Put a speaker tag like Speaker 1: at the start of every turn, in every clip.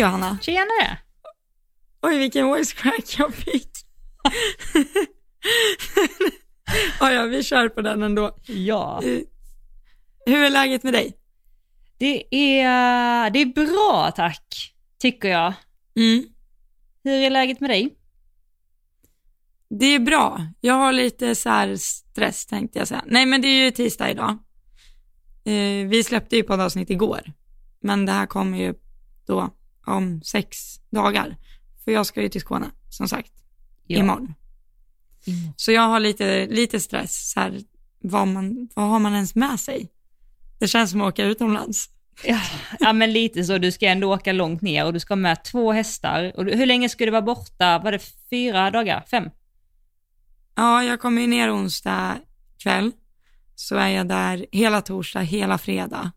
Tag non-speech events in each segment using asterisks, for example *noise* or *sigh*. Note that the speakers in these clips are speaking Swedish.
Speaker 1: Johanna!
Speaker 2: Tjenare!
Speaker 1: Oj, vilken voice crack jag fick. *laughs* ja, ja, vi kör på den ändå.
Speaker 2: Ja.
Speaker 1: Eh, Hur är läget med dig?
Speaker 2: Det är, det är bra tack, tycker jag.
Speaker 1: Mm.
Speaker 2: Hur är läget med dig?
Speaker 1: Det är bra. Jag har lite så stress tänkte jag säga. Nej, men det är ju tisdag idag. Eh, vi släppte ju poddavsnitt igår, men det här kommer ju då om sex dagar. För jag ska ju till Skåne, som sagt, imorgon.
Speaker 2: Imorgon.
Speaker 1: Så jag har lite, lite stress, så här, vad, man, vad har man ens med sig? Det känns som att åka utomlands.
Speaker 2: Ja, ja, men lite så. Du ska ändå åka långt ner och du ska med två hästar. Och du, hur länge ska du vara borta? Var det fyra dagar? Fem?
Speaker 1: Ja, jag kommer ju ner onsdag kväll, så är jag där hela torsdag, hela fredag.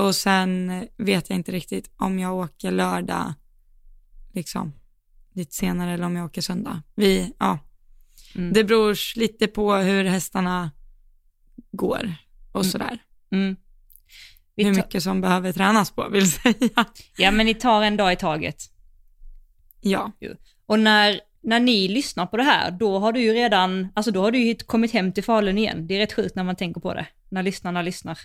Speaker 1: Och sen vet jag inte riktigt om jag åker lördag, liksom, lite senare eller om jag åker söndag. Vi, ja,
Speaker 2: Mm.
Speaker 1: det beror lite på hur hästarna går och
Speaker 2: Mm.
Speaker 1: sådär.
Speaker 2: Mm.
Speaker 1: Hur mycket som behöver tränas på, vill säga.
Speaker 2: Ja, men ni tar en dag i taget.
Speaker 1: Ja,
Speaker 2: Och när, när ni lyssnar på det här, då har du ju redan, alltså då har du ju kommit hem till Falun igen. Det är rätt sjukt när man tänker på det, när lyssnarna lyssnar.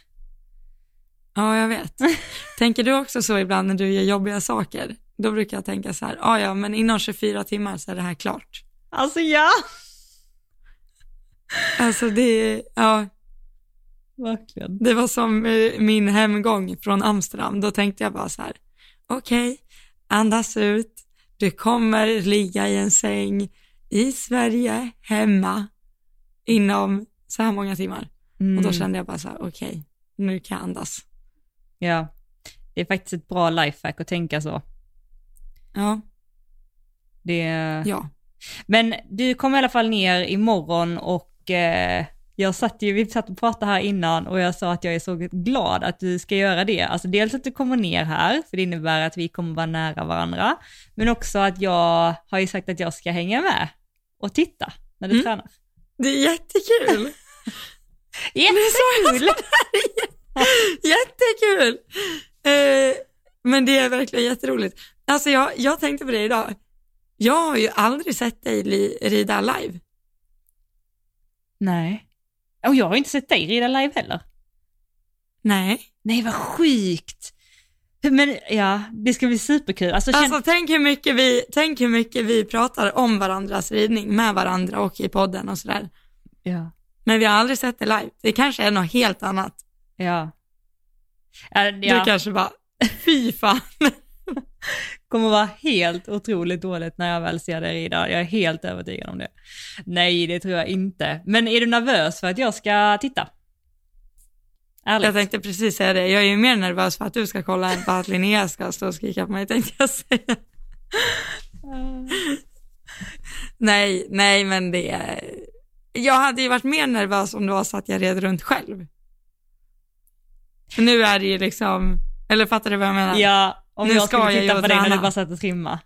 Speaker 1: Ja jag vet. *laughs* Tänker du också så ibland när du gör jobbiga saker? Då brukar jag tänka så här, ja ja, men inom 24 timmar så är det här klart.
Speaker 2: Alltså ja! *laughs*
Speaker 1: Alltså det, ja,
Speaker 2: Verkligen.
Speaker 1: det var som eh, min hemgång från Amsterdam. Då tänkte jag bara så här, okej, andas ut, du kommer ligga i en säng i Sverige, hemma, inom så här många timmar.
Speaker 2: Mm.
Speaker 1: Och då kände jag bara så här, okej, nu kan jag andas.
Speaker 2: Ja, det är faktiskt ett bra lifehack att tänka så.
Speaker 1: Ja,
Speaker 2: Det...
Speaker 1: ja.
Speaker 2: Men du kom i alla fall ner imorgon och eh, jag satt ju, vi satt och pratade här innan och jag sa att jag är så glad att du ska göra det. Alltså dels att du kommer ner här, för det innebär att vi kommer vara nära varandra, men också att jag har ju sagt att jag ska hänga med och titta när du
Speaker 1: Mm.
Speaker 2: tränar.
Speaker 1: Det är jättekul.
Speaker 2: Jättekul! *laughs*
Speaker 1: Jättekul! Eh, men det är verkligen jätteroligt. Alltså jag, jag tänkte på det idag. Jag har ju aldrig sett dig li, rida live.
Speaker 2: Nej. Och jag har inte sett dig rida live heller.
Speaker 1: Nej.
Speaker 2: Nej, vad sjukt! Men ja, det ska bli superkul. Alltså, känn...
Speaker 1: Alltså tänk hur, mycket vi, tänk hur mycket vi pratar om varandras ridning med varandra och i podden och sådär.
Speaker 2: ja.
Speaker 1: Men vi har aldrig sett det live. Det kanske är något helt annat.
Speaker 2: Ja. Ja,
Speaker 1: Du kanske bara, fy fan. *laughs*
Speaker 2: kommer vara helt otroligt dåligt när jag väl ser dig rida. Jag är helt övertygad om det. Nej, det tror jag inte. Men är du nervös för att jag ska titta? Ärligt.
Speaker 1: Jag tänkte precis säga det. Jag är ju mer nervös för att du ska kolla än för att Linnea ska stå och skrika på mig tänkte jag säga. *laughs* Nej, nej men det är... Jag hade ju varit mer nervös om det var så att jag red runt själv. För nu är det ju liksom, eller fattar du vad jag menar?
Speaker 2: Ja, om
Speaker 1: Nu
Speaker 2: jag
Speaker 1: ska
Speaker 2: skulle
Speaker 1: jag
Speaker 2: titta på dig när du bara satt och trimma.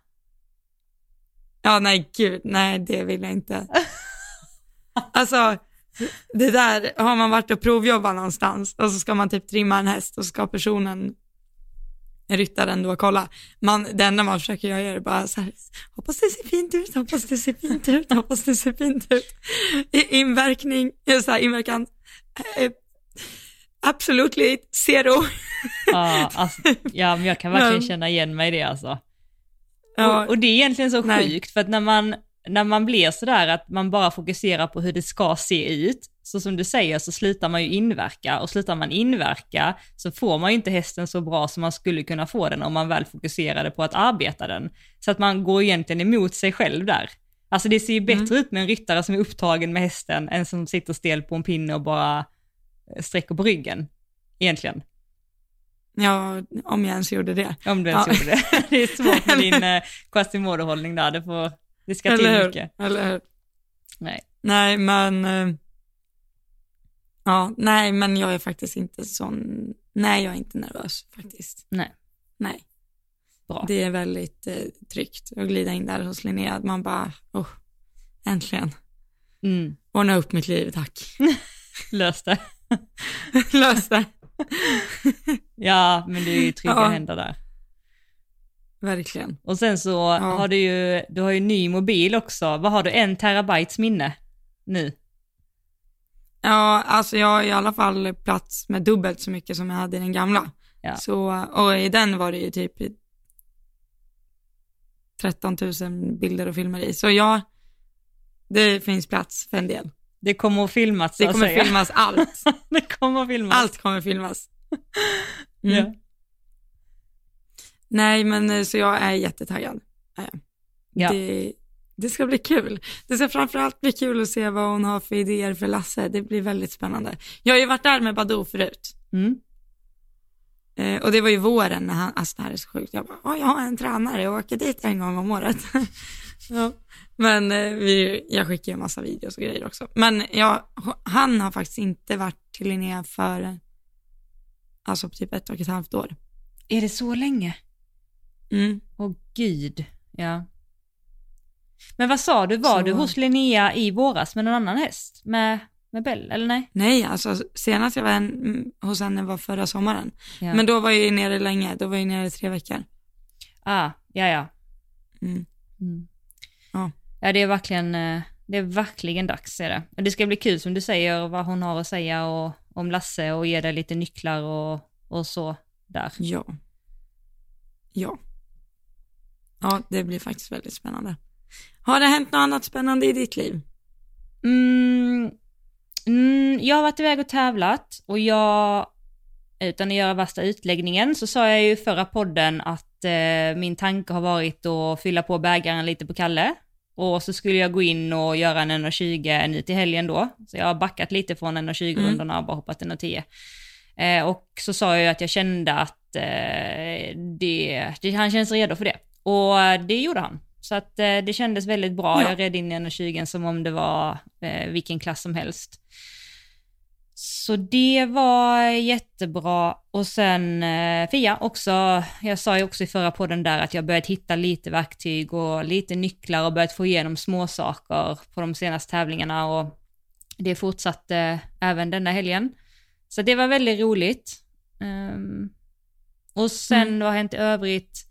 Speaker 1: Ja, nej gud, nej det vill jag inte. *laughs* Alltså, det där, har man varit och provjobbat någonstans och så ska man typ trimma en häst och så ska personen, ryttaren då kolla. Man, det enda man försöker göra är bara så här, hoppas det ser fint ut, hoppas det ser fint ut, hoppas det ser fint ut. Inverkning, så här, inverkan, eh, absolutely zero. *laughs*
Speaker 2: Ja, alltså, ja, men jag kan verkligen
Speaker 1: Men-
Speaker 2: känna igen mig i det alltså.
Speaker 1: Ja,
Speaker 2: Och, och det är egentligen så
Speaker 1: Nej.
Speaker 2: sjukt, för att när man, när man blir sådär att man bara fokuserar på hur det ska se ut, så som du säger så slutar man ju inverka och slutar man inverka så får man ju inte hästen så bra som man skulle kunna få den om man väl fokuserade på att arbeta den. Så att man går egentligen emot sig själv där. Alltså det ser ju bättre ut med en ryttare som är upptagen med hästen än som sitter stel på en pinne och bara sträcker på ryggen. Egentligen.
Speaker 1: ja, om jag ens gjorde det.
Speaker 2: Om du ens
Speaker 1: Ja.
Speaker 2: gjorde det. *laughs* Det är svårt med din *laughs* eh, Quasimodo-hållning där, det, får, det ska till
Speaker 1: Eller hur?
Speaker 2: mycket.
Speaker 1: Eller hur?
Speaker 2: Nej.
Speaker 1: Nej, men... eh, Ja, nej, men jag är faktiskt inte sån... Nej, jag är inte nervös faktiskt.
Speaker 2: Nej.
Speaker 1: Nej.
Speaker 2: Bra.
Speaker 1: Det är väldigt eh, tryggt att glida in där hos Linnea. Att Man bara, oh, äntligen.
Speaker 2: Mm.
Speaker 1: Ordna upp mitt liv, tack. *laughs*
Speaker 2: Lös det. *laughs*
Speaker 1: Lös det. *laughs*
Speaker 2: Ja, men det är ju trygga
Speaker 1: Ja.
Speaker 2: händer där.
Speaker 1: verkligen.
Speaker 2: Och sen så har du ju, du har ju ny mobil också. Vad har du, en terabytes minne nu?
Speaker 1: Ja, alltså jag har i alla fall plats med dubbelt så mycket som jag hade i den gamla.
Speaker 2: Ja.
Speaker 1: Så, och i den var det ju typ 13 000 bilder och filmer i. Så ja, det finns plats för en del.
Speaker 2: Det kommer att filmas
Speaker 1: Det kommer att filmas allt. *laughs*
Speaker 2: det kommer att filmas.
Speaker 1: Allt kommer att filmas.
Speaker 2: Mm. Ja.
Speaker 1: Nej, men eh, så jag är jättetaggad.
Speaker 2: Ja.
Speaker 1: Det, det ska bli kul. Det ska framförallt bli kul att se vad hon har för idéer för Lasse. Det blir väldigt spännande. Jag har ju varit där med Badou förut.
Speaker 2: Mm.
Speaker 1: Eh, och det var ju våren när han, alltså det här är så sjukt. Jag bara, "Åh, jag har en tränare, jag åker dit en gång om året. *laughs* ja. Men eh, vi, jag skickar ju en massa videos och grejer också. Men jag, han har faktiskt inte varit till Linnea för, alltså typ ett och ett halvt år.
Speaker 2: Är det så länge?
Speaker 1: Mm.
Speaker 2: Åh gud, ja. Men vad sa du, var
Speaker 1: Så-
Speaker 2: du hos Linnea i våras med någon annan häst? Med, med Bell, eller nej?
Speaker 1: Nej, alltså senast jag var en, mm, hos henne var förra sommaren.
Speaker 2: Ja.
Speaker 1: Men då var jag ju nere länge, då var jag nere i tre veckor.
Speaker 2: Ah, ja ja.
Speaker 1: Mm.
Speaker 2: Mm.
Speaker 1: Ja.
Speaker 2: Det är verkligen, eh, det är verkligen dags är det. Och det ska bli kul som du säger vad hon har att säga och, om Lasse och ge dig lite nycklar och, och så där.
Speaker 1: Ja. Ja. Ja, det blir faktiskt väldigt spännande. Har det hänt något annat spännande i ditt liv?
Speaker 2: Mm, mm, jag har varit iväg och tävlat och jag, utan att göra värsta utläggningen, så sa jag ju förra podden att eh, min tanke har varit att fylla på bägaren lite på Kalle. Och så skulle jag gå in och göra en 1.20 nu till helgen då. Så jag har backat lite från 1.20-rundorna och bara hoppat 1.10. Eh, och så sa jag ju att jag kände att eh, det, det, han känns redo för det. Och eh, det gjorde han. Så att eh, det kändes väldigt bra.
Speaker 1: Ja.
Speaker 2: Jag red in i 1.20 som om det var eh, vilken klass som helst. Så det var jättebra. Och sen eh, Fia också, jag sa ju också i förra podden där att jag börjat hitta lite verktyg och lite nycklar och börjat få igenom små saker på de senaste tävlingarna och det fortsatte även denna helgen. Så det var väldigt roligt. Ehm, och sen
Speaker 1: Mm.
Speaker 2: vad har hänt i övrigt?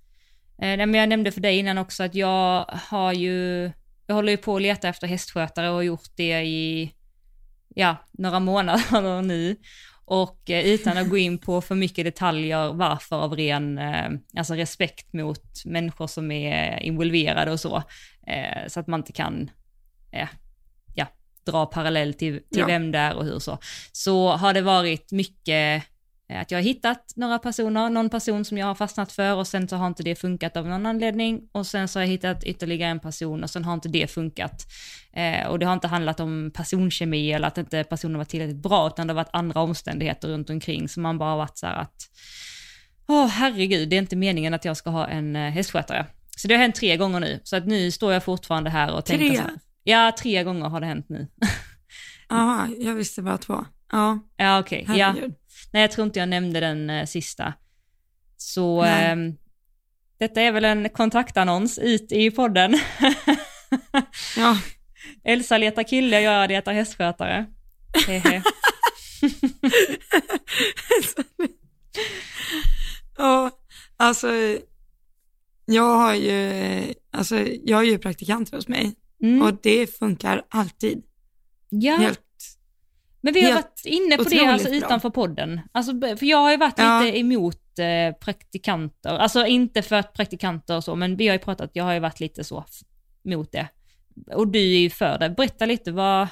Speaker 2: Eh, men jag nämnde för dig innan också att jag har ju, jag håller ju på att leta efter hästskötare och har gjort det i, ja, några månader *laughs* nu. Och eh, utan att gå in på för mycket detaljer varför av ren, eh, alltså respekt mot människor som är involverade och så. Eh, så att man inte kan, ja, dra parallell till, till
Speaker 1: Ja.
Speaker 2: vem det är och hur så. Så har det varit mycket att jag har hittat några personer, någon person som jag har fastnat för och sen så har inte det funkat av någon anledning och sen så har jag hittat ytterligare en person och sen har inte det funkat. Eh, och det har inte handlat om personkemi eller att inte personen var tillräckligt bra utan det har varit andra omständigheter runt omkring som man bara har varit så här att åh herregud, det är inte meningen att jag ska ha en eh, hästskötare. Så det har hänt tre gånger nu, så att nu står jag fortfarande här och tänker
Speaker 1: Tre?
Speaker 2: så här, Ja, tre gånger har det hänt nu. *laughs*
Speaker 1: Jaha, jag visste bara två. Ja,
Speaker 2: ja, okej.
Speaker 1: Herregud.
Speaker 2: Nej, jag tror inte jag nämnde den eh, sista. Så ehm, detta är väl en kontaktannons ut i podden. *laughs*
Speaker 1: Ja,
Speaker 2: Elsa letar kille, jag letar hästskötare. Hehe. *laughs*
Speaker 1: ja, alltså jag har ju, alltså jag har ju praktikanter hos mig
Speaker 2: Mm.
Speaker 1: och det funkar alltid.
Speaker 2: ja,
Speaker 1: Helt,
Speaker 2: men vi har
Speaker 1: helt
Speaker 2: varit inne på det alltså utanför podden. Alltså, för jag har ju varit
Speaker 1: Ja.
Speaker 2: lite emot eh, praktikanter, alltså inte för att praktikanter och så, men vi har ju pratat, jag har ju varit lite så mot det. Och du är ju för det. Berätta lite, vad,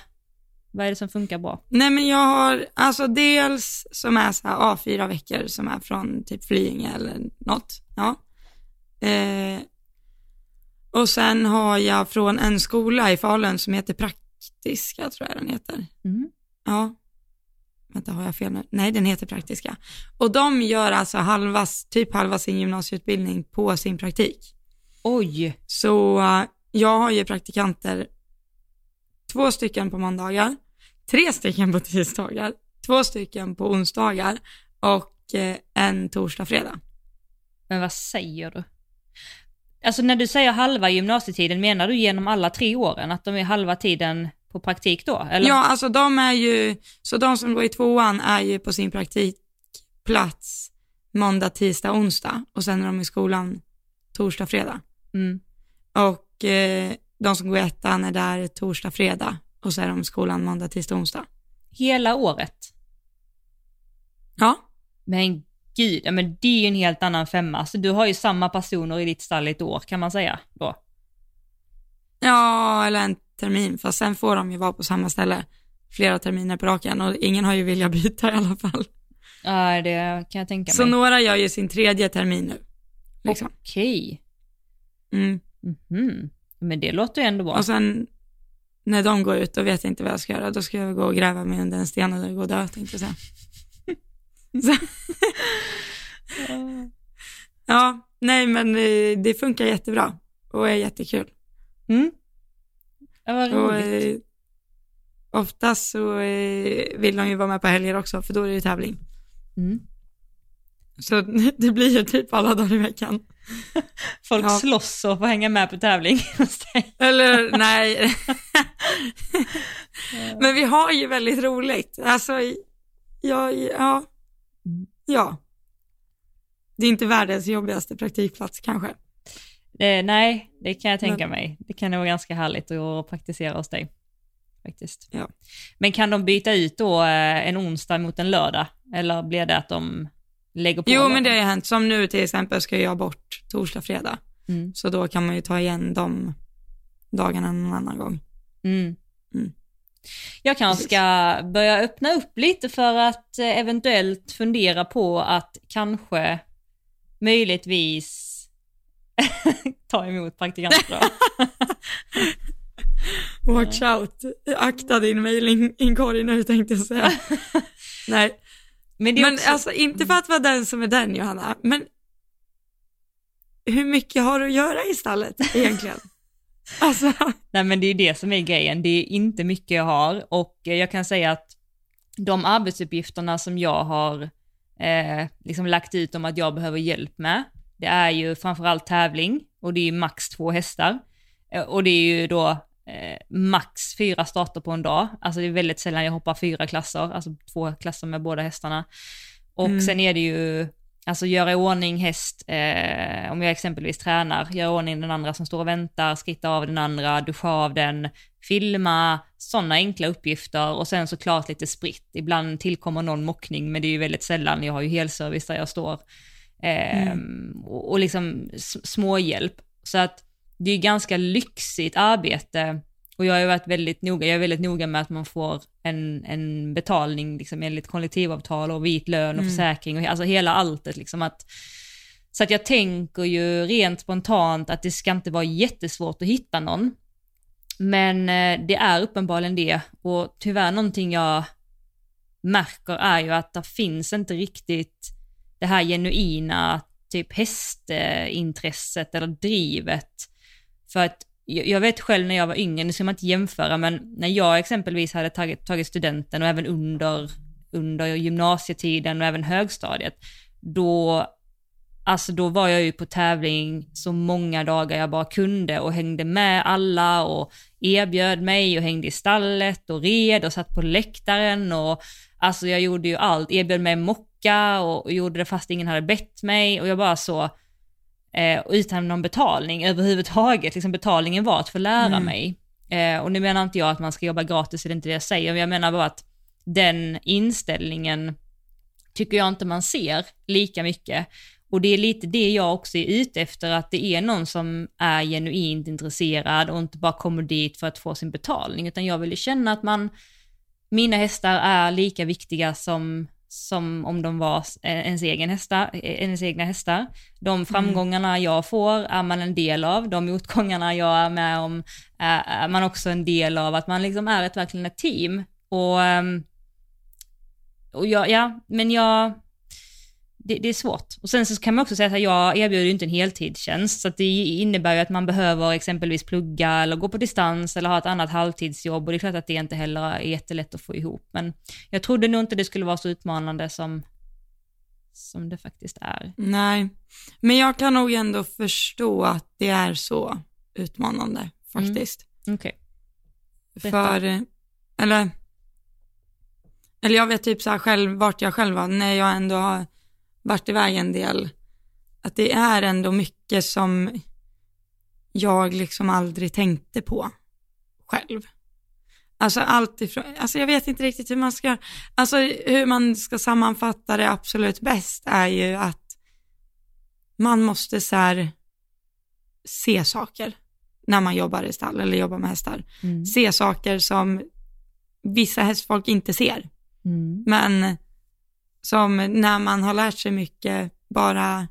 Speaker 2: vad är det som funkar bra?
Speaker 1: nej men jag har, alltså dels som är så här A4 veckor som är från typ Flyinge eller något, ja. Eh, och sen har jag från en skola i Falun som heter Praktiska, tror jag den heter.
Speaker 2: Mm.
Speaker 1: Ja. Vänta, har jag fel nu? Nej, den heter Praktiska. Och de gör alltså halva, typ halva sin gymnasieutbildning på sin praktik.
Speaker 2: Oj,
Speaker 1: Så eh, jag har ju praktikanter, två stycken på måndagar, tre stycken på *laughs* tisdagar, två stycken på onsdagar och eh, en torsdag, fredag.
Speaker 2: men vad säger du? Alltså när du säger halva gymnasietiden, menar du genom alla tre åren? Att de är halva tiden på praktik då? Eller?
Speaker 1: Ja, alltså de är ju, så de som går i tvåan är ju på sin praktikplats måndag, tisdag, onsdag och sen är de i skolan torsdag, fredag.
Speaker 2: Mm.
Speaker 1: Och eh, de som går i ettan är där torsdag, fredag. Och så är de i skolan måndag, tisdag, onsdag.
Speaker 2: Hela året.
Speaker 1: Ja,
Speaker 2: Men gud, ja, men det är ju en helt annan femma. Så du har ju samma personer i ditt stall i ett år kan man säga då.
Speaker 1: ja eller en termin. Fast sen får de ju vara på samma ställe flera terminer på raken. Och ingen har ju vilja *laughs* byta i alla fall.
Speaker 2: Ja, det kan jag tänka
Speaker 1: Så
Speaker 2: mig.
Speaker 1: några gör ju sin tredje termin nu. Liksom.
Speaker 2: Okej.
Speaker 1: Mm.
Speaker 2: Mhm. Men det låter ju ändå bra.
Speaker 1: Och sen när de går ut, då vet jag inte vad jag ska göra. Då ska jag gå och gräva mig under en sten och gå och dö, tänkte jag säga. Så, *laughs* ja, nej men eh, det funkar jättebra och är jättekul.
Speaker 2: Mm. Ja, vad
Speaker 1: Och,
Speaker 2: roligt.
Speaker 1: eh, oftast så eh, vill de ju vara med på helger också, för då är det ju tävling.
Speaker 2: Mm.
Speaker 1: Så *laughs* det blir ju typ alla dagar i veckan. *laughs*
Speaker 2: Folk
Speaker 1: ja.
Speaker 2: slåss och får hänga med på tävling. *laughs*
Speaker 1: Eller nej. Men vi har ju väldigt roligt. Alltså, ja, ja, ja. Det är inte världens jobbigaste praktikplats kanske.
Speaker 2: Eh, nej, det kan jag tänka
Speaker 1: Men-
Speaker 2: mig. Det kan nog vara ganska härligt att praktisera hos dig. Faktiskt.
Speaker 1: Ja.
Speaker 2: Men kan de byta ut då eh, en onsdag mot en lördag? Eller blir det att de lägger på
Speaker 1: Jo,
Speaker 2: lördag?
Speaker 1: men det har ju hänt. Som nu till exempel ska jag bort torsdag, fredag.
Speaker 2: Mm.
Speaker 1: Så då kan man ju ta igen de dagarna någon annan gång.
Speaker 2: Mm.
Speaker 1: Mm.
Speaker 2: Jag kanske ska börja öppna upp lite för att eh, eventuellt fundera på att kanske möjligtvis *laughs* ta emot praktikanter. *laughs*
Speaker 1: Watch out. Akta din mailinkorg nu tänkte jag säga. *laughs* Nej,
Speaker 2: Men
Speaker 1: men
Speaker 2: också...
Speaker 1: alltså inte för att vara den som är den Johanna, men hur mycket har du att göra i stallet egentligen? alltså,
Speaker 2: Nej men det är det som är grejen, det är inte mycket jag har och jag kan säga att de arbetsuppgifterna som jag har eh, liksom lagt ut om att jag behöver hjälp med, det är ju framförallt tävling och det är ju max två hästar. Eh, och det är ju då eh, max fyra starter på en dag, alltså det är väldigt sällan jag hoppar fyra klasser, alltså två klasser med båda hästarna. Och
Speaker 1: Mm.
Speaker 2: sen är det ju Alltså göra i ordning häst, eh, om jag exempelvis tränar, göra i ordning den andra som står och väntar, skritta av den andra, duscha av den, filma, sådana enkla uppgifter och sen såklart lite spritt. Ibland tillkommer någon mockning, men det är ju väldigt sällan, jag har ju helservice där jag står. Eh, och, och liksom småhjälp. Så att det är ganska lyxigt arbete och jag har varit väldigt noga, jag är väldigt noga med att man får en, en betalning liksom enligt kollektivavtal och vit lön och
Speaker 1: Mm.
Speaker 2: försäkring och alltså hela alltet liksom att så att jag tänker ju rent spontant att det ska inte vara jättesvårt att hitta någon. Men eh, det är uppenbarligen det och tyvärr någonting jag märker är ju att det finns inte riktigt det här genuina typ hästintresset eller drivet. För att jag vet själv när jag var yngre, nu ska man inte jämföra, men när jag exempelvis hade tagit, tagit studenten och även under, under gymnasietiden och även högstadiet, då, alltså då var jag ju på tävling så många dagar jag bara kunde och hängde med alla och erbjöd mig och hängde i stallet och red och satt på läktaren och alltså jag gjorde ju allt, erbjöd mig mocka och, och gjorde det fast ingen hade bett mig och jag bara så, eh, utan någon betalning överhuvudtaget. Liksom betalningen var att få lära
Speaker 1: Mm.
Speaker 2: mig. Eh, och nu menar inte jag att man ska jobba gratis, det är inte det jag säger, men jag menar bara att den inställningen tycker jag inte man ser lika mycket. Och det är lite det jag också är ute efter, att det är någon som är genuint intresserad och inte bara kommer dit för att få sin betalning, utan jag vill ju känna att man, mina hästar är lika viktiga som, som om de var ens, egen hästar, ens egna hästar. De framgångarna jag får är man en del av, de motgångarna jag är med om är, är man också en del av, att man liksom är ett, verkligen ett team. Och, ehm, och jag, ja, men jag, det, det är svårt. Och sen så kan man också säga att jag erbjuder ju inte en heltidstjänst, så det innebär ju att man behöver exempelvis plugga eller gå på distans eller ha ett annat halvtidsjobb och det är klart att det inte heller är jättelätt att få ihop. Men jag trodde nog inte det skulle vara så utmanande som, som det faktiskt är.
Speaker 1: nej. Men jag kan nog ändå förstå att det är så utmanande faktiskt.
Speaker 2: Okej. Berätta.
Speaker 1: För, eh, eller, eller jag vet typ så här själv, vart jag själv var, när jag ändå har varit iväg en del, att det är ändå mycket som jag liksom aldrig tänkte på själv. Alltså allt ifrån, alltså jag vet inte riktigt hur man ska, alltså hur man ska sammanfatta det absolut bäst är ju att man måste så här se saker när man jobbar i stall eller jobbar med hästar.
Speaker 2: Mm.
Speaker 1: Se saker som vissa hästfolk inte ser,
Speaker 2: Mm.
Speaker 1: men som när man har lärt sig mycket bara,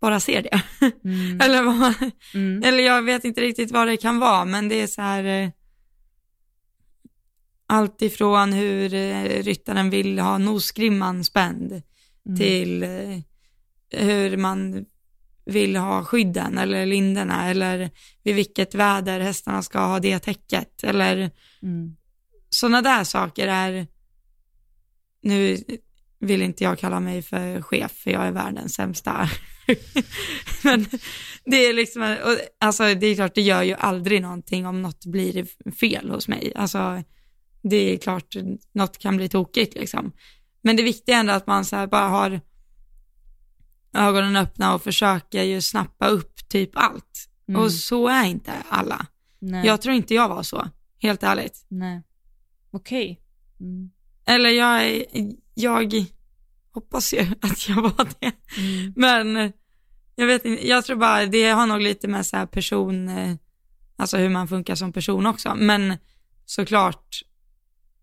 Speaker 1: bara ser det.
Speaker 2: Mm. *laughs*
Speaker 1: eller, vad,
Speaker 2: Mm.
Speaker 1: eller jag vet inte riktigt vad det kan vara, men det är så här eh, allt ifrån hur eh, ryttaren vill ha nosgrimman spänd
Speaker 2: Mm.
Speaker 1: till eh, hur man vill ha skydden eller linderna eller vid vilket väder hästarna ska ha det täcket eller
Speaker 2: Mm.
Speaker 1: sådana där saker är, nu vill inte jag kalla mig för chef för jag är världens sämsta, *laughs* men det är liksom, alltså det är klart det gör ju aldrig någonting om något blir fel hos mig, alltså det är klart något kan bli tokigt liksom, men det viktiga är ändå att man så bara har ögonen öppna och försöker ju snappa upp typ allt.
Speaker 2: Mm.
Speaker 1: Och så är inte alla.
Speaker 2: Nej.
Speaker 1: Jag tror inte jag var så, helt ärligt.
Speaker 2: Nej. Okej. Mm.
Speaker 1: Eller jag, jag hoppas ju *laughs* att jag var det.
Speaker 2: Mm.
Speaker 1: Men jag vet inte, jag tror bara det har nog lite med så här person, eh, alltså hur man funkar som person också. Men såklart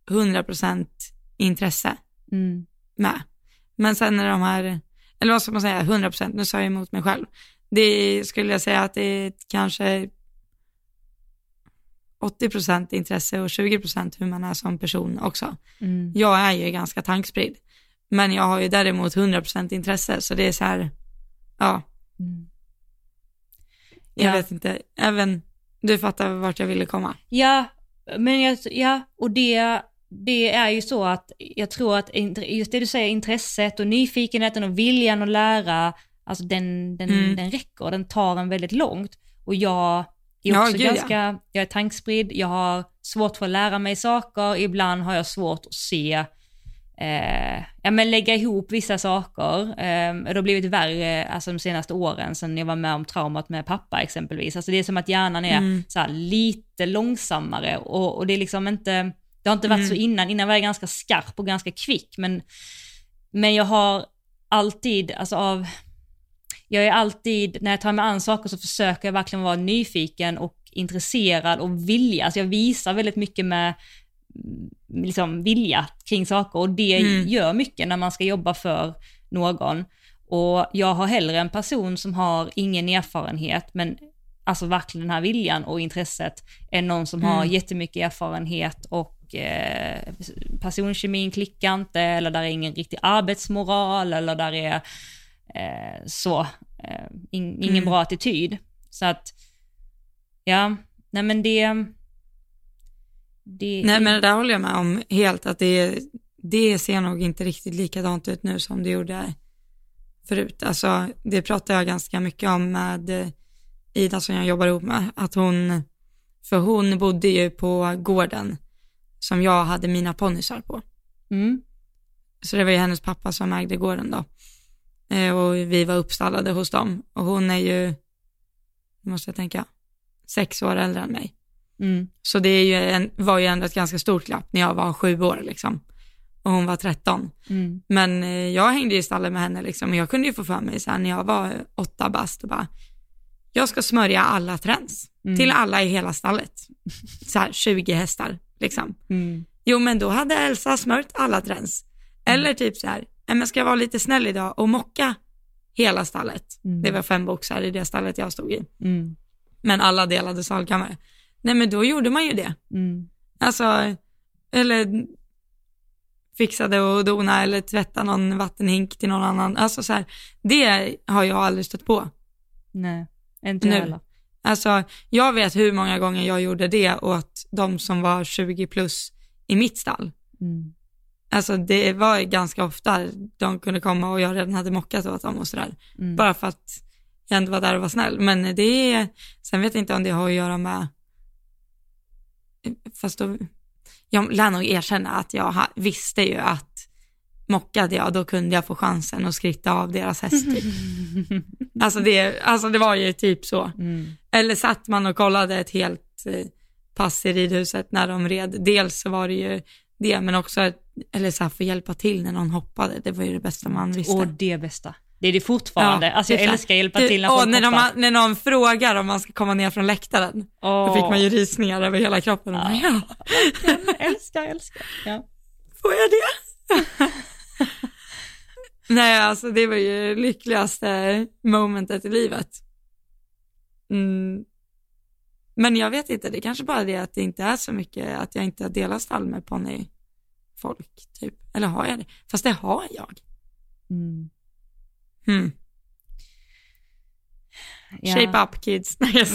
Speaker 1: 100% intresse
Speaker 2: Mm.
Speaker 1: med. Men sen är de här, eller vad ska man säga, 100%, nu sa jag emot mig själv. Det skulle jag säga att det är kanske 80% intresse och 20% hur man är som person också.
Speaker 2: Mm.
Speaker 1: Jag är ju ganska tankspridd, men jag har ju däremot 100% intresse, så det är så här, ja,
Speaker 2: Mm.
Speaker 1: jag
Speaker 2: Ja.
Speaker 1: vet inte, även du fattar vart jag ville komma.
Speaker 2: Ja, men jag, ja, och det, det är ju så att jag tror att just det du säger, intresset och nyfikenheten och viljan att lära, alltså den, den,
Speaker 1: Mm.
Speaker 2: den räcker, den tar en väldigt långt. Och jag är
Speaker 1: Ja,
Speaker 2: också
Speaker 1: ja.
Speaker 2: ganska, jag är tankspridd, jag har svårt för att lära mig saker, ibland har jag svårt att se eh, ja men lägga ihop vissa saker. Eh, det har blivit värre alltså de senaste åren sen jag var med om traumat med pappa exempelvis. Alltså det är som att hjärnan är
Speaker 1: Mm.
Speaker 2: så här, lite långsammare och, och det är liksom inte, det har inte varit
Speaker 1: Mm.
Speaker 2: så innan, innan var jag ganska skarp och ganska kvick men, men jag har alltid, alltså av, jag är alltid, när jag tar mig an saker så försöker jag verkligen vara nyfiken och intresserad och vilja, alltså jag visar väldigt mycket med mm, liksom vilja kring saker och det
Speaker 1: Mm.
Speaker 2: gör mycket när man ska jobba för någon. Och jag har hellre en person som har ingen erfarenhet men alltså verkligen den här viljan och intresset än någon som har
Speaker 1: Mm.
Speaker 2: jättemycket erfarenhet och eh, personkemin klickar inte eller där är ingen riktig arbetsmoral eller där är eh, så, eh, in, ingen
Speaker 1: Mm.
Speaker 2: bra attityd. Så att, ja, nej men det, det
Speaker 1: Nej men det där håller jag med om helt, att det, det ser nog inte riktigt likadant ut nu som det gjorde förut. Alltså det pratar jag ganska mycket om med Ida som jag jobbar ihop med, att hon, för hon bodde ju på gården som jag hade mina ponnysar på.
Speaker 2: mm,
Speaker 1: Så det var ju hennes pappa som ägde gården då. Eh, och vi var uppstallade hos dem. Och hon är ju, nu måste jag tänka, sex år äldre än mig.
Speaker 2: mm,
Speaker 1: Så det är ju en, var ju ändå ett ganska stort glapp när jag var sju år liksom. Och hon var 13.
Speaker 2: mm,
Speaker 1: Men eh, jag hängde ju i stallet med henne liksom. Och jag kunde ju få för mig här när jag var åtta bast och bara, jag ska smörja alla träns.
Speaker 2: Mm.
Speaker 1: Till alla i hela stallet. *laughs* Så här 20 hästar liksom.
Speaker 2: mm,
Speaker 1: Jo men då hade Elsa smört alla träns. Eller typ så här, "Nej, men ska jag vara lite snäll idag och mocka hela stallet.
Speaker 2: Mm.
Speaker 1: Det var fem boxar i det stallet jag stod i.
Speaker 2: mm,
Speaker 1: Men alla delade salkammare. Nej men då gjorde man ju det.
Speaker 2: mm,
Speaker 1: Alltså, eller fixade och dona eller tvätta någon vattenhink till någon annan. Alltså så här, det har jag aldrig stött på.
Speaker 2: nej, inte
Speaker 1: Nu.
Speaker 2: heller.
Speaker 1: Alltså, jag vet hur många gånger jag gjorde det åt de som var 20 plus i mitt stall.
Speaker 2: Mm,
Speaker 1: Alltså det var ganska ofta de kunde komma och jag redan hade mockat åt dem och sådär.
Speaker 2: mm,
Speaker 1: Bara för att jag ändå var där och var snäll. Men det är, sen vet jag inte om det har att göra med, fast då, jag lär nog erkänna att jag visste ju att mockade jag, då kunde jag få chansen att skritta av deras häst. Typ. *laughs* alltså, det, alltså det var ju typ så.
Speaker 2: Mm.
Speaker 1: Eller satt man och kollade ett helt eh, pass i ridhuset när de red. Dels så var det ju det, men också, att- eller så här, få hjälpa till när någon hoppade. Det var ju det bästa man visste.
Speaker 2: Och det bästa. Det är det fortfarande. alltså jag älskar att hjälpa
Speaker 1: Du-
Speaker 2: till när
Speaker 1: åh,
Speaker 2: folk
Speaker 1: när, de, när någon frågar om man ska komma ner från läktaren, då fick man ju rysningar över hela kroppen. Bara, ja, *laughs*
Speaker 2: älskar, älskar. Ja.
Speaker 1: får jag det? *laughs* Nej, alltså det var ju lyckligaste momentet i livet. Mm. Men jag vet inte, det är kanske bara det att det inte är så mycket, att jag inte delar stall med ponnyfolk, typ. Eller har jag det? Fast det har jag.
Speaker 2: Mm.
Speaker 1: Hmm.
Speaker 2: Ja.
Speaker 1: Shape up kids. *laughs* Nej, jag.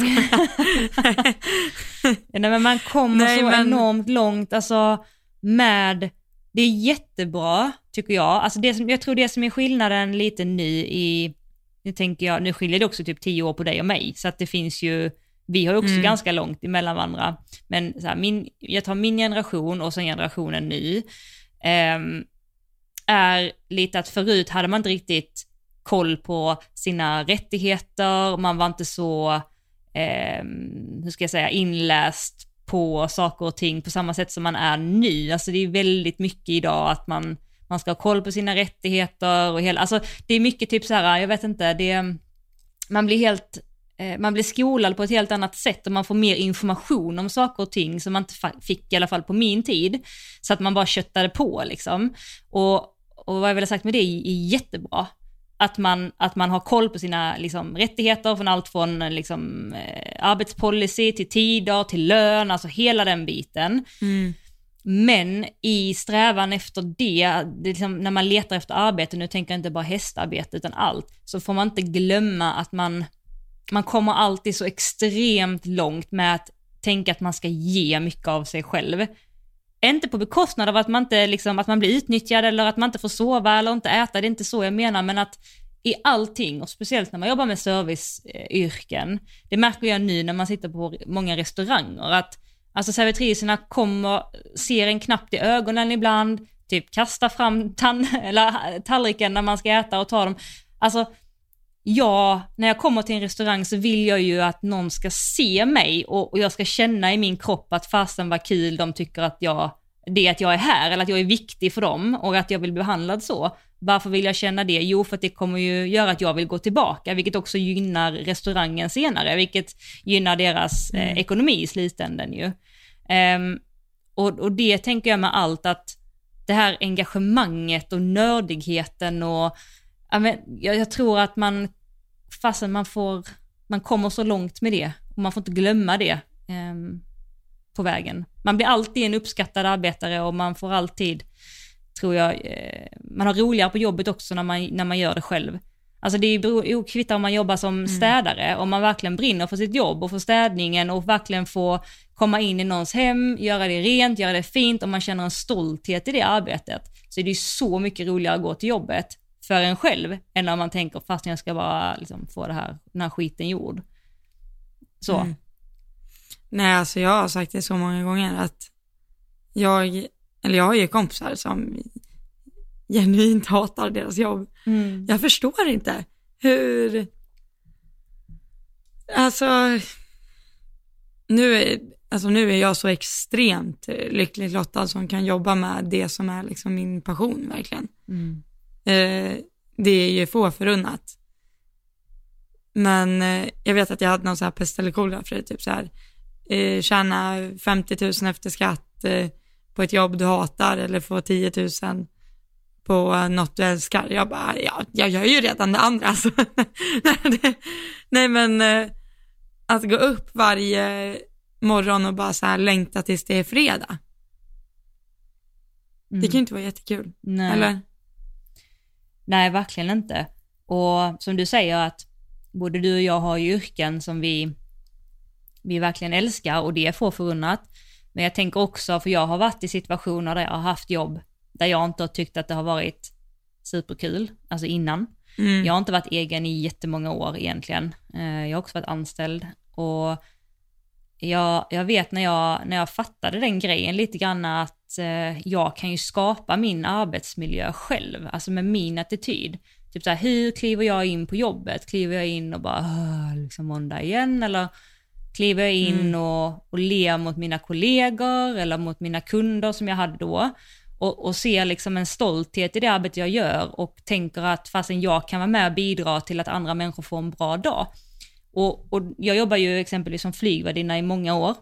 Speaker 2: Ja, nej, men man kommer
Speaker 1: Nej,
Speaker 2: så
Speaker 1: men-
Speaker 2: enormt långt, alltså med, det är jättebra tycker jag. Alltså det som, jag tror det som är skillnaden lite nu i, nu tänker jag, nu skiljer det också typ tio år på dig och mig, så att det finns ju, vi har ju också
Speaker 1: Mm.
Speaker 2: ganska långt emellan varandra, men så här, min, jag tar min generation och sen generationen nu, ehm, är lite att förut hade man inte riktigt koll på sina rättigheter, man var inte så, eh, hur ska jag säga, inläst på saker och ting på samma sätt som man är nu. Alltså det är väldigt mycket idag att man, man ska ha koll på sina rättigheter och hela, alltså det är mycket typ så här, jag vet inte, det, man blir helt, eh, man blir skolad på ett helt annat sätt och man får mer information om saker och ting som man inte fick i alla fall på min tid. Så att man bara köttade på liksom. Och, och vad jag vill ha sagt med det är, jättebra. Att man, att man har koll på sina liksom, rättigheter från allt från liksom, eh, arbetspolicy till tider, till lön, alltså hela den biten.
Speaker 1: Mm.
Speaker 2: Men i strävan efter det, det liksom, när man letar efter arbete, nu tänker jag inte bara hästarbete utan allt, så får man inte glömma att man, man kommer alltid så extremt långt med att tänka att man ska ge mycket av sig själv. Inte på bekostnad av att man, inte, liksom, att man blir utnyttjad eller att man inte får sova eller inte äta, det är inte så jag menar, men att i allting, och speciellt när man jobbar med serviceyrken, det märker jag nu när man sitter på många restauranger, att Alltså servitriserna kommer, ser en knappt i ögonen ibland, typ kastar fram tan- *laughs* eller tallriken när man ska äta och ta dem. Alltså, jag, när jag kommer till en restaurang så vill jag ju att någon ska se mig och, och jag ska känna i min kropp att fasen vad kul de tycker att jag, det att jag är här eller att jag är viktig för dem och att jag vill bli behandlad så. Varför vill jag känna det? Jo, för att det kommer ju göra att jag vill gå tillbaka, vilket också gynnar restaurangen senare, vilket gynnar deras eh, ekonomi i slutänden ju. Ehm, och, och det tänker jag med allt att det här engagemanget och nördigheten och ja, jag tror att man, fastän man får, man kommer så långt med det och man får inte glömma det ehm, på vägen. Man blir alltid en uppskattad arbetare och man får alltid, tror jag, eh, man har roligare på jobbet också när man, när man gör det själv. Alltså det är ju kvittar om man jobbar som städare, om man verkligen brinner för sitt jobb och för städningen och verkligen får komma in i någons hem, göra det rent, göra det fint och man känner en stolthet i det arbetet. Så är det ju så mycket roligare att gå till jobbet för en själv än när man tänker fast jag ska bara liksom få det här, den här skiten gjord. Så.
Speaker 1: Mm. Nej, alltså jag har sagt det så många gånger att jag, eller jag har ju kompisar som genuint hatar deras jobb.
Speaker 2: Mm.
Speaker 1: Jag förstår inte hur, alltså, nu är, alltså nu är jag så extremt lyckligt lottad som kan jobba med det som är liksom min passion verkligen.
Speaker 2: Mm.
Speaker 1: Eh, det är ju få förunnat. Men eh, jag vet att jag hade någon så här pest eller kolera för det, typ så här, eh, tjäna 50 000 efter skatt eh, på ett jobb du hatar eller få 10 000 på något du älskar. Jag bara, ja, jag gör ju redan det andra. Alltså. *laughs* nej, men att gå upp varje morgon och bara så här längta tills det är fredag. Det kan ju inte vara jättekul,
Speaker 2: Mm. Nej.
Speaker 1: eller?
Speaker 2: Nej, verkligen inte. Och som du säger att både du och jag har ju yrken som vi, vi verkligen älskar och det är få förunnat. Men jag tänker också, för jag har varit i situationer där jag har haft jobb där jag inte har tyckt att det har varit superkul, alltså innan.
Speaker 1: Mm.
Speaker 2: Jag har inte varit egen i jättemånga år egentligen. Eh, Jag har också varit anställd och jag, jag vet när jag, när jag fattade den grejen lite grann att eh, jag kan ju skapa min arbetsmiljö själv, alltså med min attityd. Typ så här, hur kliver jag in på jobbet? Kliver jag in och bara, liksom måndag igen? Eller kliver jag in mm. och, och ler mot mina kollegor eller mot mina kunder som jag hade då? Och, och ser liksom en stolthet i det arbete jag gör och tänker att fastän jag kan vara med och bidra till att andra människor får en bra dag. Och, och jag jobbar ju exempelvis som flygvärdinna i många år.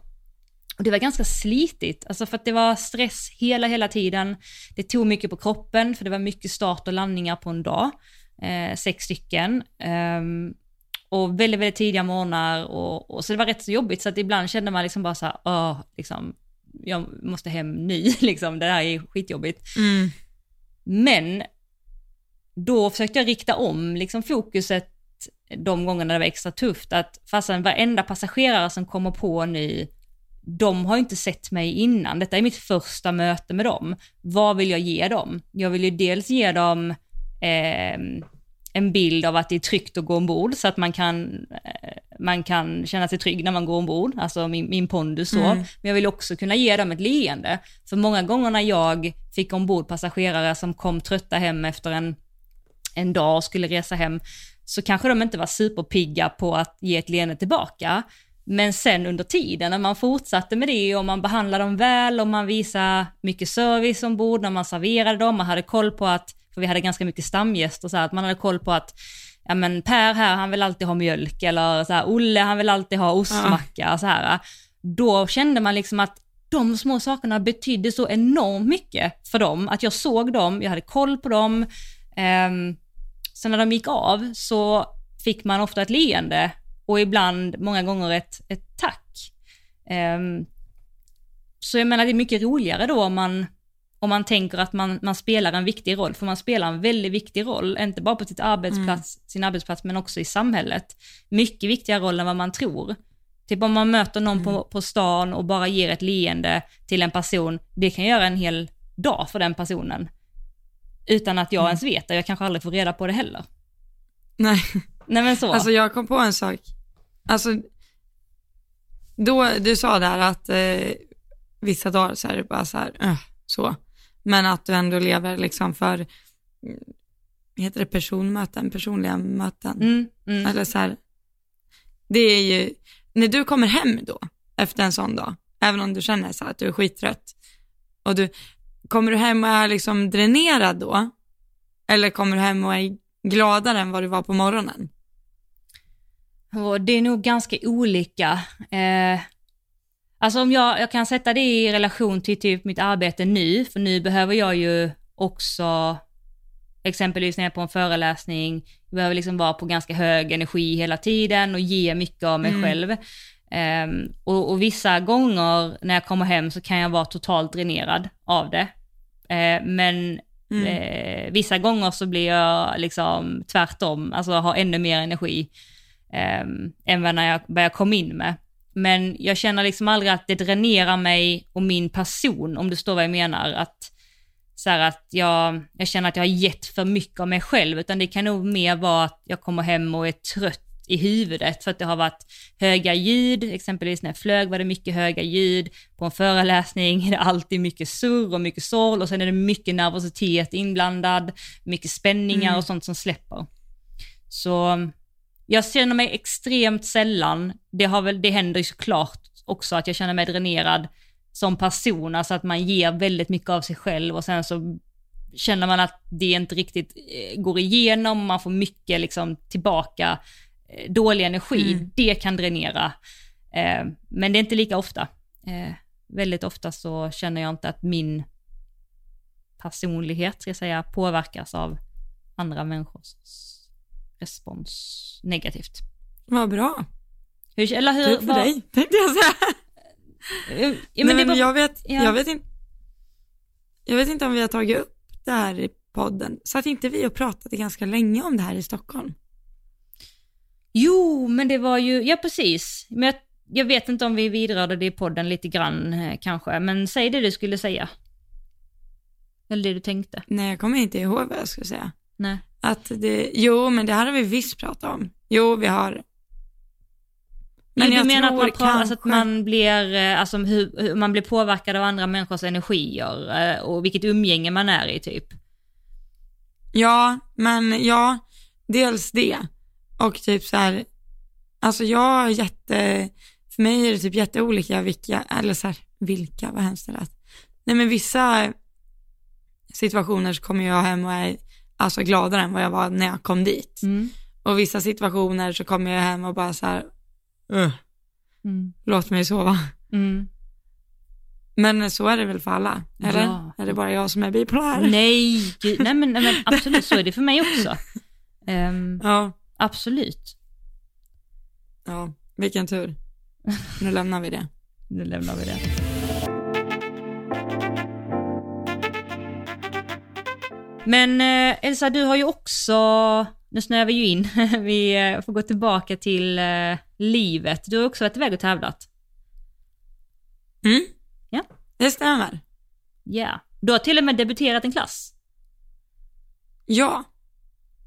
Speaker 2: Och det var ganska slitigt, alltså för att det var stress hela, hela tiden. Det tog mycket på kroppen, för det var mycket start och landningar på en dag, eh, sex stycken. Um, och väldigt, väldigt tidiga morgnar och, och, så det var rätt så jobbigt så att ibland kände man liksom bara så här, åh, liksom, jag måste hem nu, *laughs* liksom, det här är skitjobbigt.
Speaker 1: Mm.
Speaker 2: Men då försökte jag rikta om liksom fokuset de gångerna det var extra tufft, att fastän varenda passagerare som kommer på nu, de har inte sett mig innan. Detta är mitt första möte med dem. Vad vill jag ge dem? Jag vill ju dels ge dem eh, en bild av att det är tryggt att gå ombord så att man kan, eh, man kan känna sig trygg när man går ombord, alltså min, min pondus så. Mm. Men jag vill också kunna ge dem ett leende. För många gånger när jag fick ombord passagerare som kom trötta hem efter en, en dag och skulle resa hem, så kanske de inte var superpigga på att ge ett leende tillbaka. Men sen under tiden när man fortsatte med det och man behandlade dem väl och man visade mycket service ombord när man serverade dem, man hade koll på att, för vi hade ganska mycket stamgäster, så här, att man hade koll på att ja men Per här, han vill alltid ha mjölk eller så här, Olle, han vill alltid ha ostmacka, ja. så här. Då kände man liksom att de små sakerna betydde så enormt mycket för dem, att jag såg dem, jag hade koll på dem. Um, Sen när de gick av så fick man ofta ett leende och ibland, många gånger ett, ett tack. Um, så jag menar det är mycket roligare då om man, om man tänker att man, man spelar en viktig roll, för man spelar en väldigt viktig roll, inte bara på sitt arbetsplats, mm. sin arbetsplats men också i samhället. Mycket viktigare roll än vad man tror. Typ om man möter någon mm. på, på stan och bara ger ett leende till en person, det kan göra en hel dag för den personen. Utan att jag mm. ens vet det, jag kanske aldrig får reda på det heller.
Speaker 1: Nej.
Speaker 2: Nej men så.
Speaker 1: Alltså jag kom på en sak. Alltså, då, du sa där att eh, vissa dagar så är det bara så här, äh, så. Men att du ändå lever liksom för, mm, heter det personmöten, personliga möten?
Speaker 2: Mm, mm.
Speaker 1: Eller så här, det är ju, när du kommer hem då, efter en sån dag, även om du känner så att du är skittrött, och du, kommer du hem och är liksom dränerad då? Eller kommer du hem och är gladare än vad du var på morgonen?
Speaker 2: det är nog ganska olika. Eh, alltså om jag, jag kan sätta det i relation till typ mitt arbete nu, för nu behöver jag ju också, exempelvis när jag är på en föreläsning, jag behöver liksom vara på ganska hög energi hela tiden och ge mycket av mig mm. själv. Um, och, och, vissa gånger när jag kommer hem så kan jag vara totalt dränerad av det. Uh, men mm. uh, vissa gånger så blir jag liksom tvärtom, alltså har ännu mer energi um, än vad när jag, kom in med. Men jag känner liksom aldrig att det dränerar mig och min person, om du förstår vad jag menar. Att, så att jag, jag känner att jag har gett för mycket av mig själv, utan det kan nog mer vara att jag kommer hem och är trött i huvudet för att det har varit höga ljud, exempelvis när jag flög var det mycket höga ljud, på en föreläsning är det alltid mycket surr och mycket sorl och sen är det mycket nervositet inblandad, mycket spänningar mm. och sånt som släpper. Så jag känner mig extremt sällan, det, har väl, det händer ju såklart också att jag känner mig dränerad som person, alltså att man ger väldigt mycket av sig själv och sen så känner man att det inte riktigt eh, går igenom, man får mycket liksom tillbaka dålig energi, mm. det kan dränera. Eh, men det är inte lika ofta. Eh, väldigt ofta så känner jag inte att min personlighet, ska jag säga, påverkas av andra människors respons negativt.
Speaker 1: Vad bra.
Speaker 2: Hur, eller hur?
Speaker 1: Tur för vad, dig, tänkte jag säga. Ja, men, Nej, men jag, vet, ja. jag, vet inte, jag vet inte om vi har tagit upp det här i podden. Satt inte vi och pratade ganska länge om det här i Stockholm?
Speaker 2: Jo, men det var ju, ja precis. Men jag, jag vet inte om vi vidrörde det i podden lite grann eh, kanske, men säg det du skulle säga. Eller det du tänkte.
Speaker 1: Nej, jag kommer inte ihåg vad jag skulle säga.
Speaker 2: Nej.
Speaker 1: Att det, jo, men det hade vi visst pratat om. Jo, vi har. Men
Speaker 2: du
Speaker 1: jag
Speaker 2: menar att
Speaker 1: tror
Speaker 2: man, pra- alltså att
Speaker 1: kanske-
Speaker 2: man, blir, eh, alltså, hur, hur man blir påverkad av andra människors energier eh, och vilket umgänge man är i typ?
Speaker 1: Ja, men ja, dels det. Och typ så här, alltså jag är jätte, för mig är det typ jätteolika vilka, eller så här, vilka, vad hemskt det lät. Nej men vissa situationer så kommer jag hem och är alltså gladare än vad jag var när jag kom dit.
Speaker 2: Mm.
Speaker 1: Och vissa situationer så kommer jag hem och bara så här, "Ugh,
Speaker 2: Mm.
Speaker 1: låt mig sova.
Speaker 2: Mm.
Speaker 1: Men så är det väl för alla, eller?
Speaker 2: Ja.
Speaker 1: Är det bara jag som är bipolär?
Speaker 2: Nej, nej men, nej men *laughs* absolut så är det för mig också. Ehm,
Speaker 1: Ja,
Speaker 2: absolut.
Speaker 1: ja, vilken tur. Nu lämnar vi det. *laughs*
Speaker 2: Nu lämnar vi det. Men eh, Elsa, du har ju också, nu snöar vi ju in, *laughs* vi eh, får gå tillbaka till eh, livet. Du har också varit iväg och tävlat.
Speaker 1: Mm.
Speaker 2: Ja.
Speaker 1: Det stämmer.
Speaker 2: Ja. Du har till och med debuterat en klass.
Speaker 1: Ja,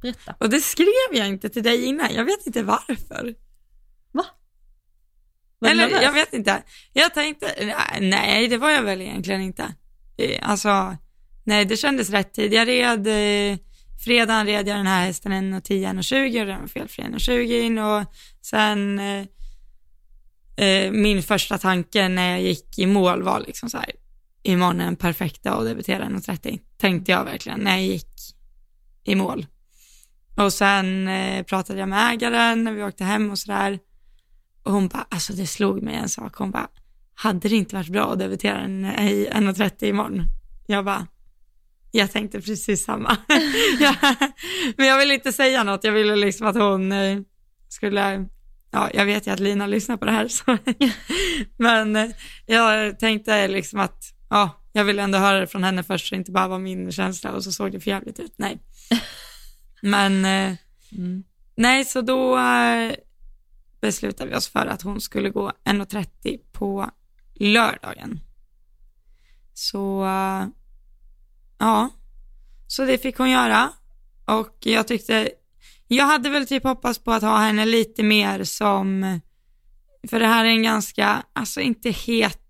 Speaker 2: Berätta.
Speaker 1: och det skrev jag inte till dig innan. Jag vet inte varför.
Speaker 2: Va? Var
Speaker 1: Eller
Speaker 2: nervös?
Speaker 1: jag vet inte. Jag tänkte, nej det var jag väl egentligen inte. Eh, Alltså, nej det kändes rätt tid. Jag red, eh, fredagen red jag den här hästen 1.10, 1.20 och den var felfri 1.20 in och sen eh, eh, min första tanke när jag gick i mål var liksom så här, imorgon är en perfekt dag att debutera 1.30. Tänkte jag verkligen när jag gick i mål. Och sen eh, pratade jag med ägaren när vi åkte hem och sådär. Och hon bara, alltså det slog mig en sak. Hon bara, hade det inte varit bra att debutera en, i 1.30 imorgon? Jag bara, jag tänkte precis samma. *laughs* ja, men jag ville inte säga något, jag ville liksom att hon eh, skulle, ja jag vet ju att Lina lyssnar på det här *laughs* så. men eh, jag tänkte liksom att, ja jag ville ändå höra det från henne först så det inte bara var min känsla och så såg det för jävligt ut, nej men
Speaker 2: Mm.
Speaker 1: Nej, så då eh, beslutade vi oss för att hon skulle gå 1.30 på lördagen. Så, eh, ja, så det fick hon göra. Och jag tyckte, jag hade väl typ hoppats på att ha henne lite mer som, för det här är en ganska, alltså inte het,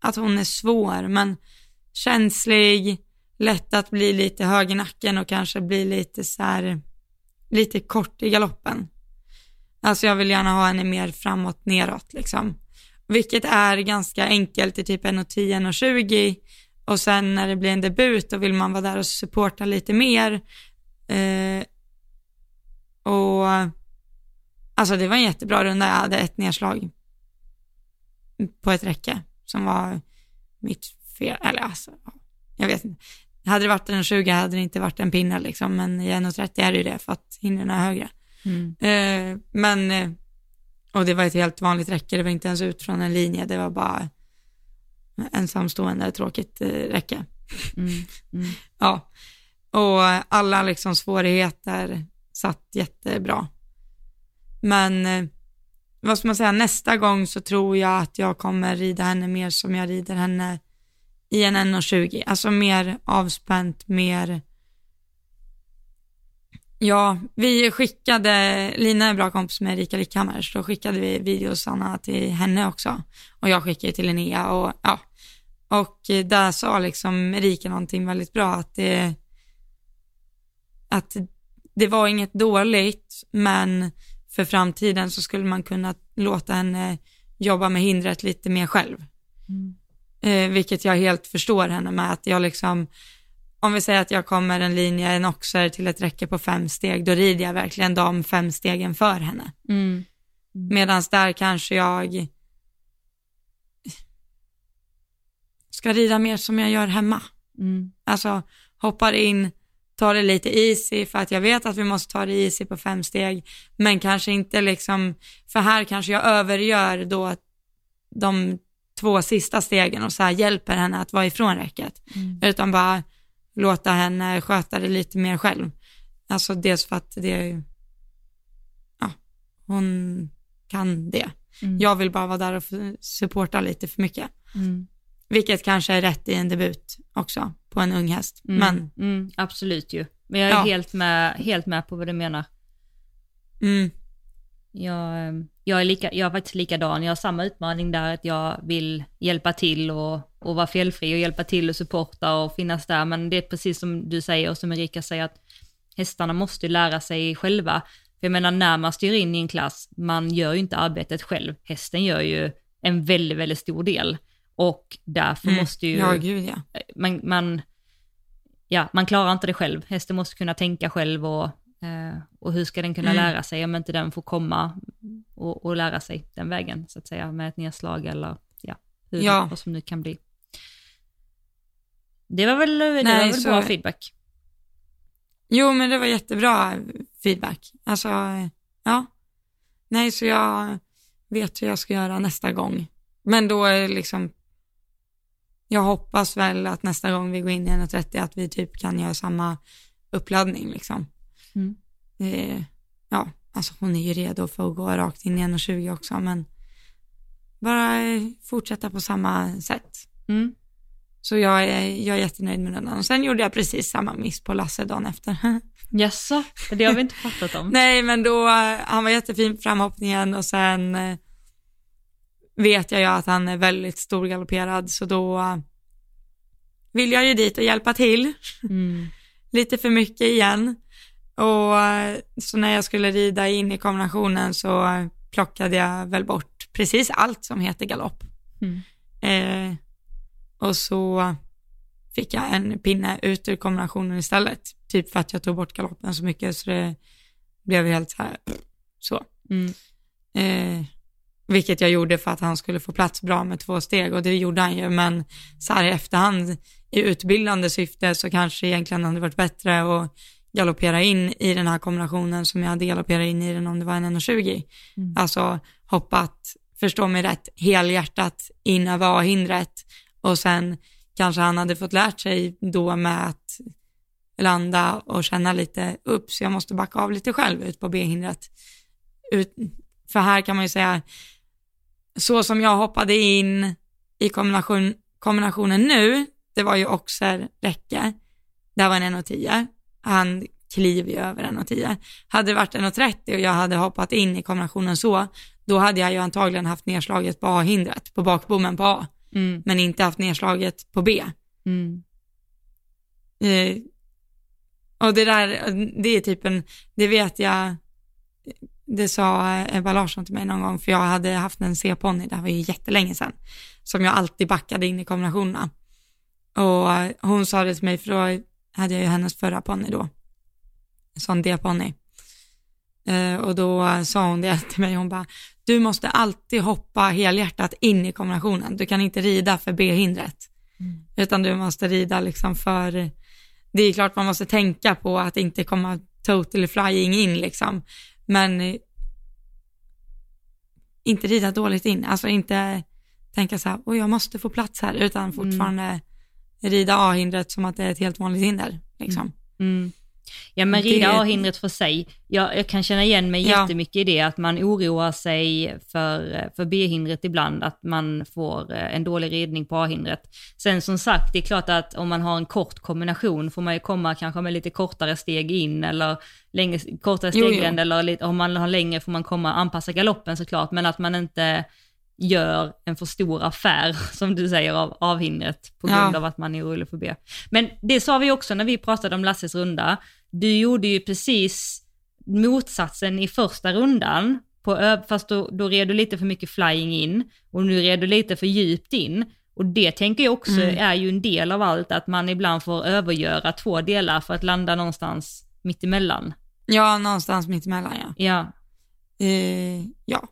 Speaker 1: att hon är svår, men känslig, lätt att bli lite hög i nacken och kanske bli lite så här, lite kort i galoppen. Alltså jag vill gärna ha henne mer framåt, neråt liksom. Vilket är ganska enkelt i typ 1.10, 1.20 och sen när det blir en debut då vill man vara där och supporta lite mer. Eh, och alltså det var en jättebra runda, jag hade ett nedslag på ett räcke som var mitt fel, eller alltså, jag vet inte. Hade det varit en 20 hade det inte varit en pinne liksom, men i 1.30 är det ju det för att hindren är högre.
Speaker 2: Mm.
Speaker 1: Eh, men, eh, och det var ett helt vanligt räcke, det var inte ens ut från en linje, det var bara ensamstående tråkigt eh, räcke.
Speaker 2: Mm. Mm. *laughs*
Speaker 1: Ja, och alla liksom svårigheter satt jättebra. Men eh, vad ska man säga, nästa gång så tror jag att jag kommer rida henne mer som jag rider henne i en 1,20. Alltså mer avspänt, mer Ja, vi skickade, Lina är bra kompis med Erika Lickhammer, så då skickade vi videosarna till henne också. Och jag skickade till Linnea och ja. Och där sa liksom Erika någonting väldigt bra, att det, att det var inget dåligt, men för framtiden så skulle man kunna låta henne jobba med hindret lite mer själv.
Speaker 2: Mm.
Speaker 1: Eh, vilket jag helt förstår henne med, att jag liksom, om vi säger att jag kommer en linje, en oxer till ett räcke på fem steg, då rider jag verkligen de fem stegen för henne.
Speaker 2: Mm.
Speaker 1: Medan där kanske jag ska rida mer som jag gör hemma.
Speaker 2: Mm.
Speaker 1: Alltså hoppar in, tar det lite easy för att jag vet att vi måste ta det easy på fem steg, men kanske inte liksom, för här kanske jag övergör då de två sista stegen och så här hjälper henne att vara ifrån räcket,
Speaker 2: Mm.
Speaker 1: utan bara låta henne sköta det lite mer själv. Alltså dels för att det är, ja, hon kan det.
Speaker 2: Mm.
Speaker 1: Jag vill bara vara där och supporta lite för mycket.
Speaker 2: Mm.
Speaker 1: Vilket kanske är rätt i en debut också på en ung häst.
Speaker 2: Mm.
Speaker 1: Men
Speaker 2: Mm. Absolut ju. Men jag är
Speaker 1: Ja.
Speaker 2: helt, med, helt med på vad du menar.
Speaker 1: mm,
Speaker 2: Jag, eh, jag är, lika, jag är faktiskt likadan, jag har samma utmaning där att jag vill hjälpa till och, och vara felfri och hjälpa till och supporta och finnas där. Men det är precis som du säger och som Erika säger att hästarna måste lära sig själva. För jag menar när man styr in i en klass, man gör ju inte arbetet själv. Hästen gör ju en väldigt, väldigt stor del. Och därför
Speaker 1: Mm.
Speaker 2: måste ju
Speaker 1: Ja, gud ja.
Speaker 2: man, man, ja, man klarar inte det själv. Hästen måste kunna tänka själv och, och hur ska den kunna
Speaker 1: Mm.
Speaker 2: lära sig om inte den får komma och, och lära sig den vägen, så att säga, med ett nedslag eller ja, hur,
Speaker 1: Ja.
Speaker 2: vad som nu kan bli. Det var väl, det
Speaker 1: Nej,
Speaker 2: var väl
Speaker 1: så-
Speaker 2: bra feedback.
Speaker 1: Jo, men det var jättebra feedback. Alltså, ja. Nej, så jag vet hur jag ska göra nästa gång. Men då är det liksom, jag hoppas väl att nästa gång vi går in i 1.30 att vi typ kan göra samma uppladdning liksom.
Speaker 2: Mm.
Speaker 1: Eh, ja, alltså hon är ju redo för att gå rakt in i 1.20 också, men bara eh, fortsätta på samma sätt.
Speaker 2: Mm.
Speaker 1: Så jag är, jag är jättenöjd med den. Och sen gjorde jag precis samma miss på Lasse dagen efter. *laughs*
Speaker 2: Jaså, det har vi inte fattat om. *laughs*
Speaker 1: Nej, men då, han var jättefin på framhoppningen och sen eh, vet jag ju att han är väldigt storgalopperad, så då vill jag ju dit och hjälpa till.
Speaker 2: Mm. *laughs*
Speaker 1: Lite för mycket igen. Och eh, så när jag skulle rida in i kombinationen så plockade jag väl bort precis allt som heter galopp.
Speaker 2: Mm.
Speaker 1: Eh, och så fick jag en pinne ut ur kombinationen istället. Typ för att jag tog bort galoppen så mycket så det blev helt så här, så.
Speaker 2: Mm.
Speaker 1: Eh, vilket jag gjorde för att han skulle få plats bra med två steg och det gjorde han ju, men så här i efterhand i utbildande syfte så kanske egentligen hade varit bättre att galoppera in i den här kombinationen som jag hade galopperat in i den om det var en 1,20.
Speaker 2: Mm.
Speaker 1: Alltså hoppat, förstå mig rätt, helhjärtat in över A-hindret och sen kanske han hade fått lärt sig då med att landa och känna lite upp, så jag måste backa av lite själv ut på B-hindret. Ut, för här kan man ju säga, så som jag hoppade in i kombination, kombinationen nu, det var ju Oxer räcke, där var en 1,10. Han kliver ju över 1,10. Hade det varit 1,30 och jag hade hoppat in i kombinationen så, då hade jag ju antagligen haft nedslaget på A-hindret, på bakbommen på A,
Speaker 2: Mm.
Speaker 1: men inte haft nedslaget på B.
Speaker 2: Mm.
Speaker 1: Eh, och det där, det är typ en, det vet jag, det sa Ebba Larsson till mig någon gång, för jag hade haft en C-ponny, det här var ju jättelänge sedan, som jag alltid backade in i kombinationerna. Och hon sa det till mig, för då hade jag ju hennes förra ponny då, sån D-ponny. Eh, och då sa hon det till mig, hon bara, du måste alltid hoppa helhjärtat in i kombinationen, du kan inte rida för B-hindret,
Speaker 2: Mm.
Speaker 1: utan du måste rida liksom för, det är klart man måste tänka på att inte komma totally flying in liksom, men eh, inte rida dåligt in, alltså inte tänka så här, oj jag måste få plats här, utan fortfarande rida A-hindret som att det är ett helt vanligt hinder liksom.
Speaker 2: Mm. Ja men
Speaker 1: Det-
Speaker 2: rida A-hindret för sig, jag, jag kan känna igen mig
Speaker 1: Ja.
Speaker 2: jättemycket i det, att man oroar sig för, för B-hindret ibland, att man får eh, en dålig ridning på A-hindret. Sen som sagt, det är klart att om man har en kort kombination får man ju komma kanske med lite kortare steg in eller längre, kortare
Speaker 1: Jo, jo.
Speaker 2: steglängd eller lite, om man har längre får man komma anpassa galoppen såklart, men att man inte gör en för stor affär, *laughs* som du säger, av avhindret på grund
Speaker 1: Ja.
Speaker 2: av att man är orolig för B. Men det sa vi också när vi pratade om Lasses runda. Du gjorde ju precis motsatsen i första rundan, på fast då, då red du lite för mycket flying in och nu red du lite för djupt in. Och det tänker jag också
Speaker 1: Mm.
Speaker 2: är ju en del av allt, att man ibland får övergöra två delar för att landa någonstans mittemellan.
Speaker 1: Ja, någonstans mitt emellan ja.
Speaker 2: Ja.
Speaker 1: Eh, ja,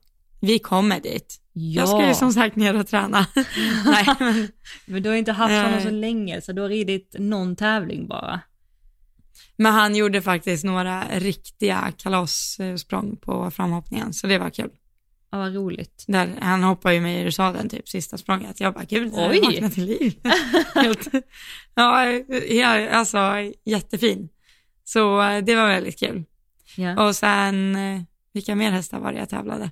Speaker 1: vi kommer dit.
Speaker 2: Ja,
Speaker 1: Jag ska ju som sagt ner och träna. *laughs* Nej, men,
Speaker 2: men du har inte haft honom så länge, så du har ridit någon tävling bara.
Speaker 1: men han gjorde faktiskt några riktiga kalassprång på framhoppningen, så det var kul.
Speaker 2: Ja, vad roligt.
Speaker 1: Där, han hoppade ju mig ur sadeln typ sista språnget. Jag bara, gud,
Speaker 2: Oj.
Speaker 1: Oj. vaknade till liv. *laughs* Helt, ja, ja, alltså jättefin. Så eh, det var väldigt kul.
Speaker 2: Ja.
Speaker 1: Och sen, eh, vilka mer hästar var det jag tävlade?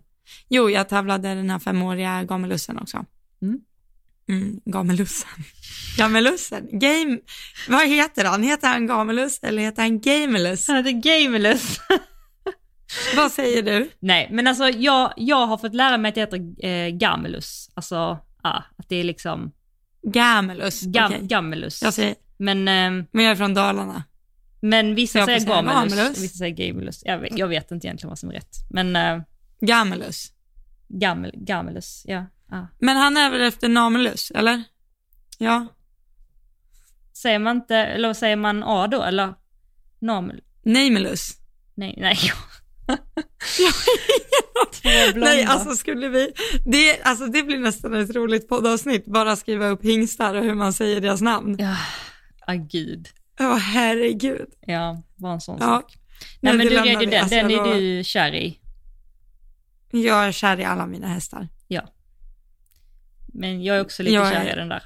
Speaker 1: Jo, jag tävlade den här femåriga gamelussen också.
Speaker 2: Mm.
Speaker 1: Mm, gamelussen. Gamelussen. Game, vad heter han? Heter han gamelus eller heter han gamelus?
Speaker 2: Han heter Gameless. *laughs*
Speaker 1: Vad säger du?
Speaker 2: Nej, men alltså jag, jag har fått lära mig att det heter eh, Gammelus. Alltså, ja, att det är liksom
Speaker 1: Gamelus.
Speaker 2: gam,
Speaker 1: Okej.
Speaker 2: Gammelus.
Speaker 1: Jag säger,
Speaker 2: Men, ehm,
Speaker 1: men jag är från Dalarna.
Speaker 2: men vissa säger Gamelus,
Speaker 1: Gamelus.
Speaker 2: vissa säger Gamelus. Jag vet, jag vet inte egentligen vad som är rätt. Men eh,
Speaker 1: Gamelus.
Speaker 2: Gammel, Gamelus, ja. ja.
Speaker 1: Men han är väl efter Namelus, eller? Ja.
Speaker 2: Säger man inte, eller säger man A då, eller? Namel?
Speaker 1: Namelus.
Speaker 2: Nej, nej. *laughs*
Speaker 1: Nej, alltså skulle vi, det, alltså det blir nästan ett roligt poddavsnitt, bara skriva upp hingstar och hur man säger deras namn.
Speaker 2: Ja, ah, gud.
Speaker 1: Åh herregud.
Speaker 2: Ja, bara en sån
Speaker 1: Ja.
Speaker 2: sak. Nej men du red ju den,
Speaker 1: Alltså,
Speaker 2: den är du kär i.
Speaker 1: Jag är kär i alla mina hästar.
Speaker 2: Ja. Men jag är också lite
Speaker 1: Jag är-
Speaker 2: kär i den där.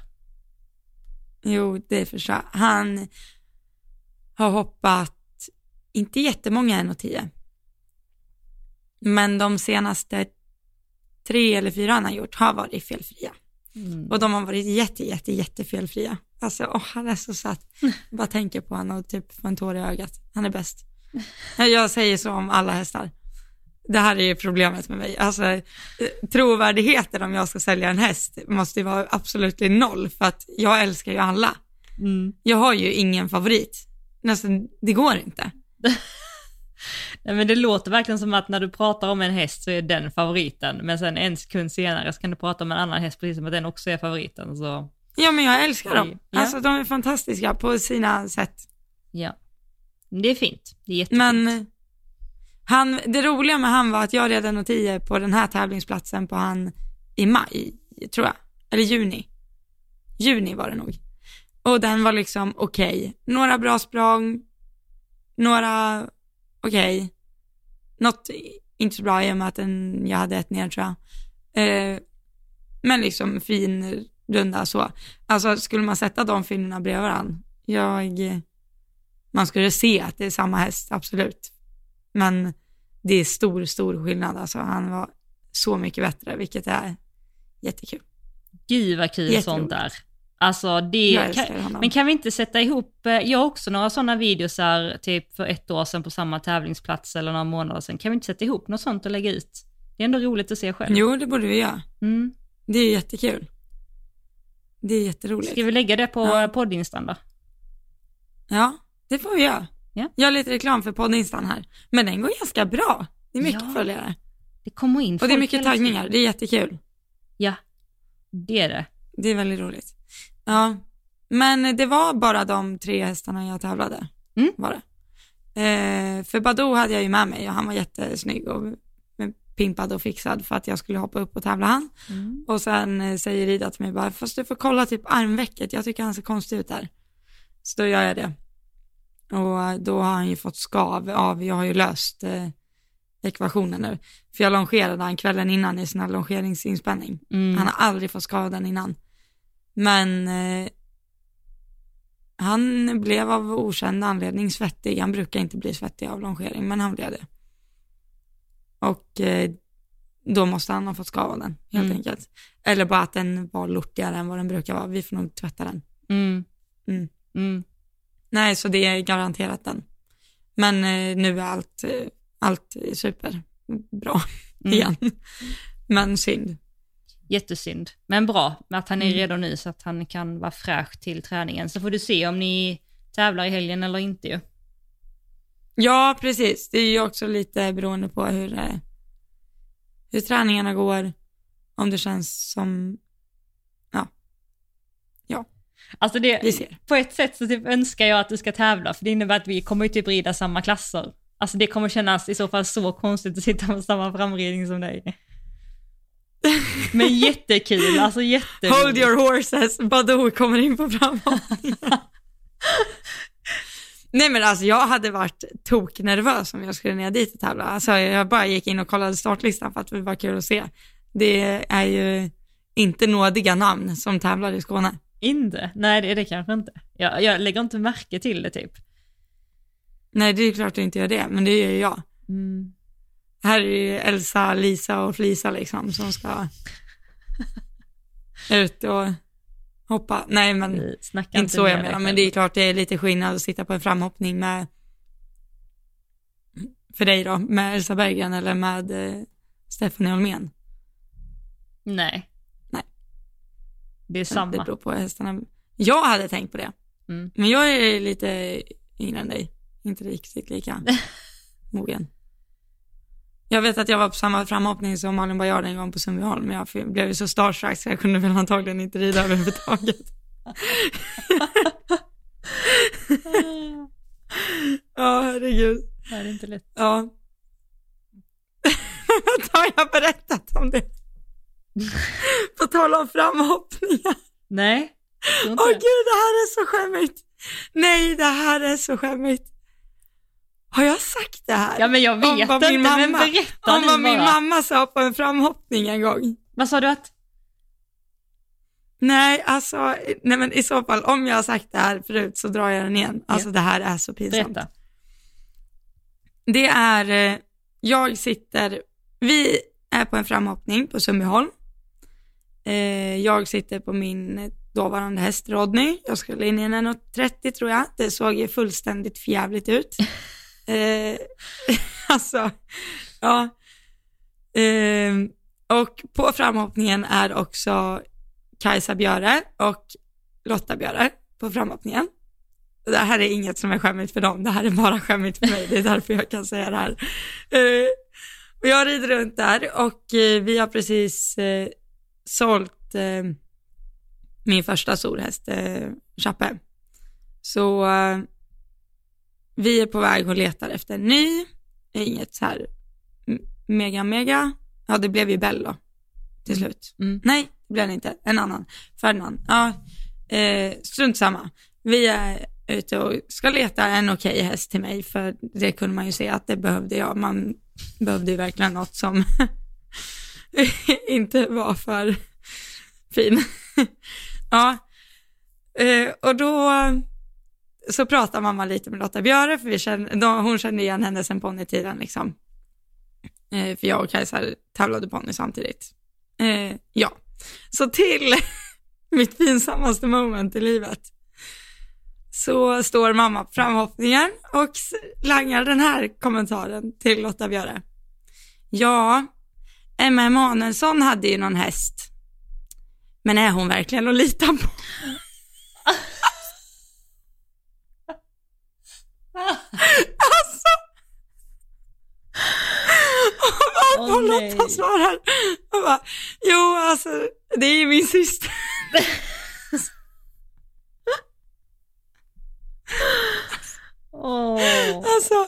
Speaker 1: Jo, det förstår jag. Han har hoppat, inte jättemånga 1,10. Men de senaste tre eller fyra han har gjort har varit felfria.
Speaker 2: Mm.
Speaker 1: Och de har varit jätte, jätte, jätte felfria. Alltså, åh, han är så söt. Jag bara tänker på honom och typ får en tår i ögat. Han är bäst. *laughs* Jag säger så om alla hästar. Det här är ju problemet med mig. Alltså, eh, trovärdigheten om jag ska sälja en häst måste ju vara absolut noll för att jag älskar ju alla.
Speaker 2: Mm.
Speaker 1: Jag har ju ingen favorit. Nästan, det går inte. *laughs*
Speaker 2: Nej, men det låter verkligen som att när du pratar om en häst så är den favoriten, men sen en sekund senare så kan du prata om en annan häst precis som att den också är favoriten. Så
Speaker 1: Ja, men jag älskar dem.
Speaker 2: Ja.
Speaker 1: Alltså, de är fantastiska på sina sätt.
Speaker 2: ja, det är fint. Det är jättefint.
Speaker 1: Men han, det roliga med han var att jag red en 10 på den här tävlingsplatsen på han i maj, tror jag. Eller juni. Juni var det nog. Och den var liksom okej. Några bra språng, några okej. Något inte så bra i och med att den, jag hade ett ner tror jag. Eh, men liksom fin runda så. Alltså skulle man sätta de filmerna bredvid varandra, jag, man skulle se att det är samma häst, absolut. Men det är stor, stor skillnad. Alltså, han var så mycket bättre, vilket är jättekul.
Speaker 2: Gud vad kul
Speaker 1: Jätteroligt.
Speaker 2: sånt där. Alltså det, kan, men kan vi inte sätta ihop, eh, jag har också några sådana videosar typ för ett år sedan på samma tävlingsplats eller några månader sedan. Kan vi inte sätta ihop något sånt och lägga ut? Det är ändå roligt att se själv.
Speaker 1: Jo, det borde vi göra.
Speaker 2: Mm.
Speaker 1: Det är jättekul. Det är jätteroligt.
Speaker 2: Ska vi lägga det på
Speaker 1: ja.
Speaker 2: poddinstan då?
Speaker 1: Ja, det får vi göra.
Speaker 2: Ja.
Speaker 1: Jag har lite reklam för poddinstan här. Men den går ganska bra. Det är mycket
Speaker 2: Ja.
Speaker 1: följare.
Speaker 2: Det kommer in
Speaker 1: Och det är mycket taggningar. Det är jättekul.
Speaker 2: Ja, det är det.
Speaker 1: Det är väldigt roligt. Ja, men det var bara de tre hästarna jag tävlade.
Speaker 2: Mm.
Speaker 1: Var det. Eh, för Badou hade jag ju med mig och han var jättesnygg och pimpad och fixad för att jag skulle hoppa upp och tävla han.
Speaker 2: Mm.
Speaker 1: Och sen eh, säger Ida till mig bara, fast du får kolla typ armvecket, jag tycker han ser konstig ut där. Så då gör jag det. Och då har han ju fått skav av, jag har ju löst eh, ekvationen nu. För jag longerade han kvällen innan i här longeringsinspänning.
Speaker 2: Mm.
Speaker 1: Han har aldrig fått skav den innan. Men eh, han blev av okänd anledning svettig. Han brukar inte bli svettig av longering, men han blev det. Och eh, då måste han ha fått skav av den, helt
Speaker 2: Mm.
Speaker 1: enkelt. Eller bara att den var lortigare än vad den brukar vara. Vi får nog tvätta den.
Speaker 2: Mm.
Speaker 1: Nej, så det är garanterat den. Men eh, nu är allt, eh, allt superbra
Speaker 2: Mm.
Speaker 1: igen. Men synd.
Speaker 2: Jättesynd. Men bra att han är
Speaker 1: Mm.
Speaker 2: redo nu så att han kan vara fräsch till träningen. Så får du se om ni tävlar i helgen eller inte ju.
Speaker 1: Ja, precis. Det är ju också lite beroende på hur, eh, hur träningarna går, om det känns som,
Speaker 2: Alltså det, på ett sätt så typ önskar jag att du ska tävla, för det innebär att vi kommer ju typ rida samma klasser. Alltså det kommer kännas i så fall så konstigt att sitta på samma framridning som dig. Men *laughs* jättekul, alltså jätteroligt.
Speaker 1: Hold your horses, Badou kommer in på framhoppningen. *laughs* Nej men alltså jag hade varit toknervös om jag skulle ner dit och tävla. Alltså jag bara gick in och kollade startlistan för att det var kul att se. Det är ju inte nådiga namn som tävlar i Skåne.
Speaker 2: Inte? Nej det är det kanske inte. Jag, jag lägger inte märke till det typ.
Speaker 1: Nej det är klart du inte gör det, men det gör ju jag.
Speaker 2: Mm.
Speaker 1: Här är ju Elsa, Lisa och Flisa liksom som ska *laughs* ut och hoppa. Nej men
Speaker 2: snackar
Speaker 1: inte så jag menar, men det är klart det är lite skillnad att sitta på en framhoppning med för dig då, med Elsa Berggren eller med eh, Stephanie Holmén?
Speaker 2: Nej. Det är
Speaker 1: Det
Speaker 2: samma.
Speaker 1: beror på hästarna. Jag hade tänkt på det,
Speaker 2: Mm.
Speaker 1: men jag är lite yngre än dig, inte riktigt lika *laughs* mogen. Jag vet att jag var på samma framhoppning som Malin Baryard en gång på Sundbyholm, men jag blev ju så starstruck så jag kunde väl antagligen inte rida överhuvudtaget. *laughs* Ja, herregud.
Speaker 2: Det är inte lätt.
Speaker 1: Ja. *laughs* Vänta, har jag berättat om det? *laughs* På tal om framhoppningar.
Speaker 2: Nej,
Speaker 1: Åh
Speaker 2: det.
Speaker 1: gud, det här är så skämmigt. Nej, det här är så skämmigt. Har jag sagt det här?
Speaker 2: Ja men jag
Speaker 1: Om
Speaker 2: vet
Speaker 1: vad
Speaker 2: inte,
Speaker 1: min
Speaker 2: men
Speaker 1: mamma-
Speaker 2: berätta
Speaker 1: Om vad min mamma sa på en framhoppning en gång.
Speaker 2: Vad sa du att?
Speaker 1: Nej, alltså, nej men i så fall, om jag har sagt det här förut så drar jag den igen. Alltså
Speaker 2: Ja.
Speaker 1: det här är så pinsamt.
Speaker 2: Berätta.
Speaker 1: Det är, eh, jag sitter, vi är på en framhoppning på Sundbyholm. Eh, Jag sitter på min dåvarande häst Rodney. Jag skulle in i en 1,30 tror jag. Det såg ju fullständigt förjävligt ut. *laughs* Eh, *laughs* alltså, ja. Eh, och på framhoppningen är också Kajsa Björe och Lotta Björe på framhoppningen. Det här är inget som är skämmigt för dem, det här är bara skämmigt för mig, det är därför jag kan säga det här. Eh, och jag rider runt där och eh, vi har precis eh, sålt eh, min första storhäst, eh, Chappe. Så eh, vi är på väg och letar efter en ny, inget så här mega mega, ja det blev ju Bello till slut.
Speaker 2: Mm.
Speaker 1: Nej, det blev det inte, en annan, Ferdinand. Ja, eh, strunt samma. Vi är ute och ska leta en okej häst till mig, för det kunde man ju se att det behövde jag. Man behövde ju verkligen något som *laughs* *laughs* inte var för fin. *laughs* ja, eh, och då så pratar mamma lite med Lotta Björe, för vi känner, då, hon kände igen henne sen ponnytiden liksom. Eh, för jag och Kajsa tävlade ponny samtidigt. Eh, ja, så till *laughs* mitt pinsammaste moment i livet så står mamma på framhoppningen och langar den här kommentaren till Lotta Björe. Ja, Emma Emanuelsson hade ju någon häst. Men är hon verkligen att lita på? alltså. Och
Speaker 2: Åh, nej.
Speaker 1: Lotta svarar, och bara, jo alltså det är ju min syster.
Speaker 2: Åh.
Speaker 1: Alltså,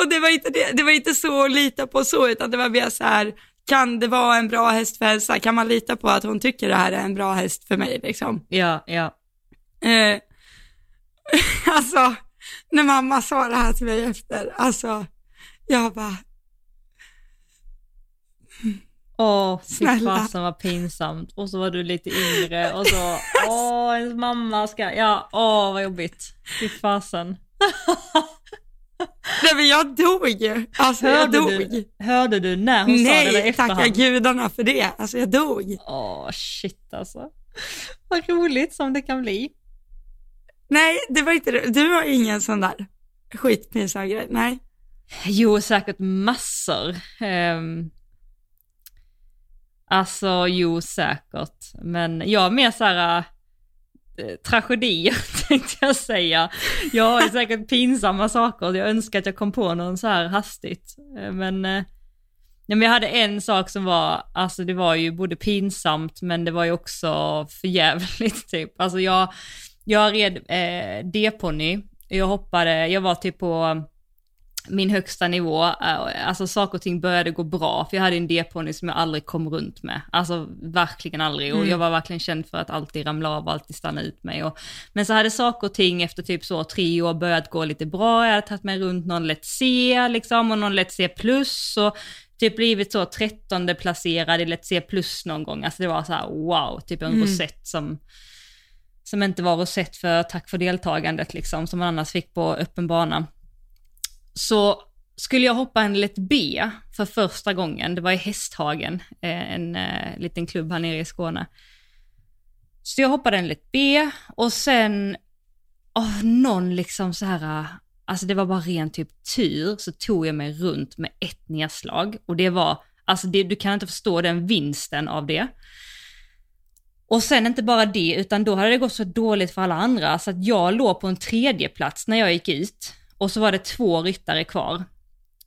Speaker 1: och det var, inte det, det var inte så att lita på så, utan det var mer så här, kan det vara en bra häst för Elsa? Kan man lita på att hon tycker det här är en bra häst för mig liksom?
Speaker 2: Ja, ja.
Speaker 1: Eh, *laughs* alltså, när mamma sa det här till mig efter, alltså, jag bara,
Speaker 2: Åh, fy
Speaker 1: Snälla.
Speaker 2: fasen vad pinsamt. Och så var du lite yngre och så, åh, ens mamma ska, ja, åh vad jobbigt. Fy fasen. *laughs*
Speaker 1: nej men jag dog ju, alltså jag
Speaker 2: Hörde
Speaker 1: dog.
Speaker 2: du, hörde du när hon sa det
Speaker 1: Nej, tacka gudarna för det, alltså jag dog.
Speaker 2: Åh, shit alltså. Vad roligt som det kan bli.
Speaker 1: Nej, det var inte du har ingen sån där skitpinsam grej, nej.
Speaker 2: Jo, säkert massor. Um, alltså, jo, säkert. Men jag är mer så här äh, Eh, tragedier *laughs* tänkte jag säga. Jag har säkert pinsamma saker. Jag önskar att jag kom på någon så här hastigt. Eh, men, eh, nej, men jag hade en sak som var, alltså det var ju både pinsamt men det var ju också förjävligt *laughs* typ. Alltså jag, jag red eh, D-ponny. Jag hoppade, jag var typ på min högsta nivå, eh, alltså saker och ting började gå bra, för jag hade en D-ponny som jag aldrig kom runt med. Alltså verkligen aldrig, och
Speaker 1: Mm.
Speaker 2: jag var verkligen känd för att alltid ramla av och alltid stanna ut mig. Och, men så hade saker och ting efter typ så tre år börjat gå lite bra, jag hade tagit mig runt någon lätt C liksom, och någon lätt C plus, och typ blivit så trettonde placerad i lätt C plus någon gång. Alltså det var så här wow, typ en
Speaker 1: Mm.
Speaker 2: rosett som som inte var rosett för tack för deltagandet liksom, som man annars fick på öppen bana så skulle jag hoppa en lätt B för första gången. Det var i Hästhagen, eh, en eh, liten klubb här nere i Skåne. Så jag hoppade en lätt B och sen av någon liksom så här, alltså det var bara ren typ tur, så tog jag mig runt med ett nedslag. Och det var, alltså det, du kan inte förstå den vinsten av det. Och sen inte bara det, utan då hade det gått så dåligt för alla andra så att jag låg på en tredje plats när jag gick ut. Och så var det två ryttare kvar.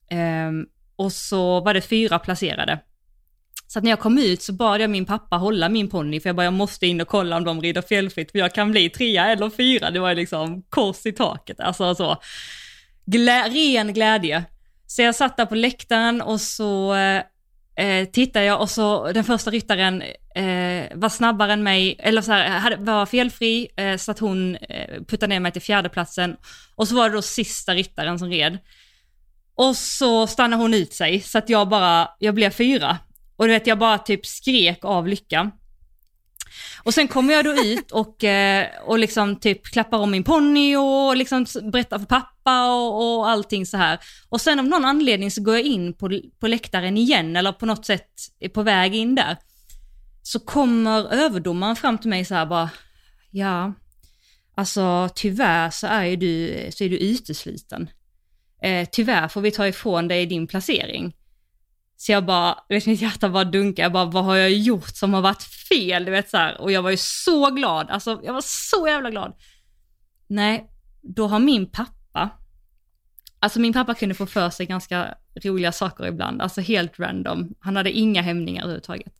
Speaker 2: Ehm, och så var det fyra placerade. Så att när jag kom ut så bad jag min pappa hålla min ponny, för jag bara, jag måste in och kolla om de rider felfritt, för jag kan bli trea eller fyra. Det var liksom kors i taket, alltså så. Glä, ren glädje. Så jag satt där på läktaren och så eh, eh, tittade jag och så den första ryttaren eh, var snabbare än mig, eller så här, hade, var felfri, eh, så att hon eh, puttade ner mig till fjärdeplatsen. Och så var det då sista ryttaren som red. Och så stannade hon ut sig, så att jag bara, jag blev fyra. Och du vet, jag bara typ skrek av lycka. Och sen kommer jag då ut och, eh, och liksom typ klappar om min ponny och liksom berättar för pappa och, och allting så här. Och sen av någon anledning så går jag in på, på läktaren igen eller på något sätt är på väg in där. Så kommer överdomaren fram till mig så här bara, ja, alltså tyvärr så är ju du, så är du utesluten. Eh, tyvärr får vi ta ifrån dig din placering. Så jag bara, vet mitt hjärta bara dunkar, jag bara vad har jag gjort som har varit fel? Du vet så här. Och jag var ju så glad, alltså jag var så jävla glad. Nej, då har min pappa, alltså min pappa kunde få för sig ganska roliga saker ibland, alltså helt random. Han hade inga hämningar överhuvudtaget.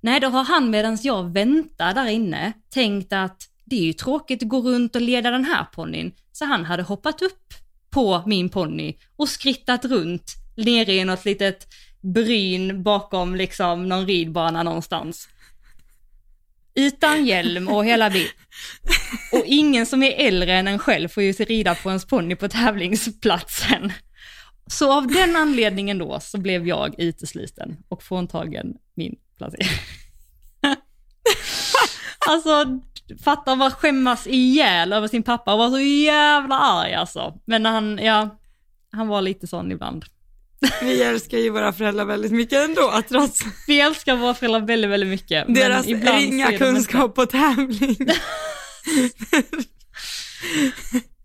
Speaker 2: Nej, då har han medan jag väntar där inne tänkt att det är ju tråkigt att gå runt och leda den här ponnyn. Så han hade hoppat upp på min ponny och skrittat runt nere i något litet bryn bakom liksom någon ridbana någonstans. Utan hjälm och hela bit. Och ingen som är äldre än en själv får ju rida på ens ponny på tävlingsplatsen. Så av den anledningen då så blev jag utesluten och fråntagen min placering. alltså, fatta vad skämmas ihjäl över sin pappa och var så jävla arg alltså. Men han, ja, han var lite sån ibland.
Speaker 1: Vi älskar ju våra föräldrar väldigt mycket ändå, trots
Speaker 2: Vi älskar våra föräldrar väldigt, väldigt mycket.
Speaker 1: deras ringa kunskap på tävling. *laughs*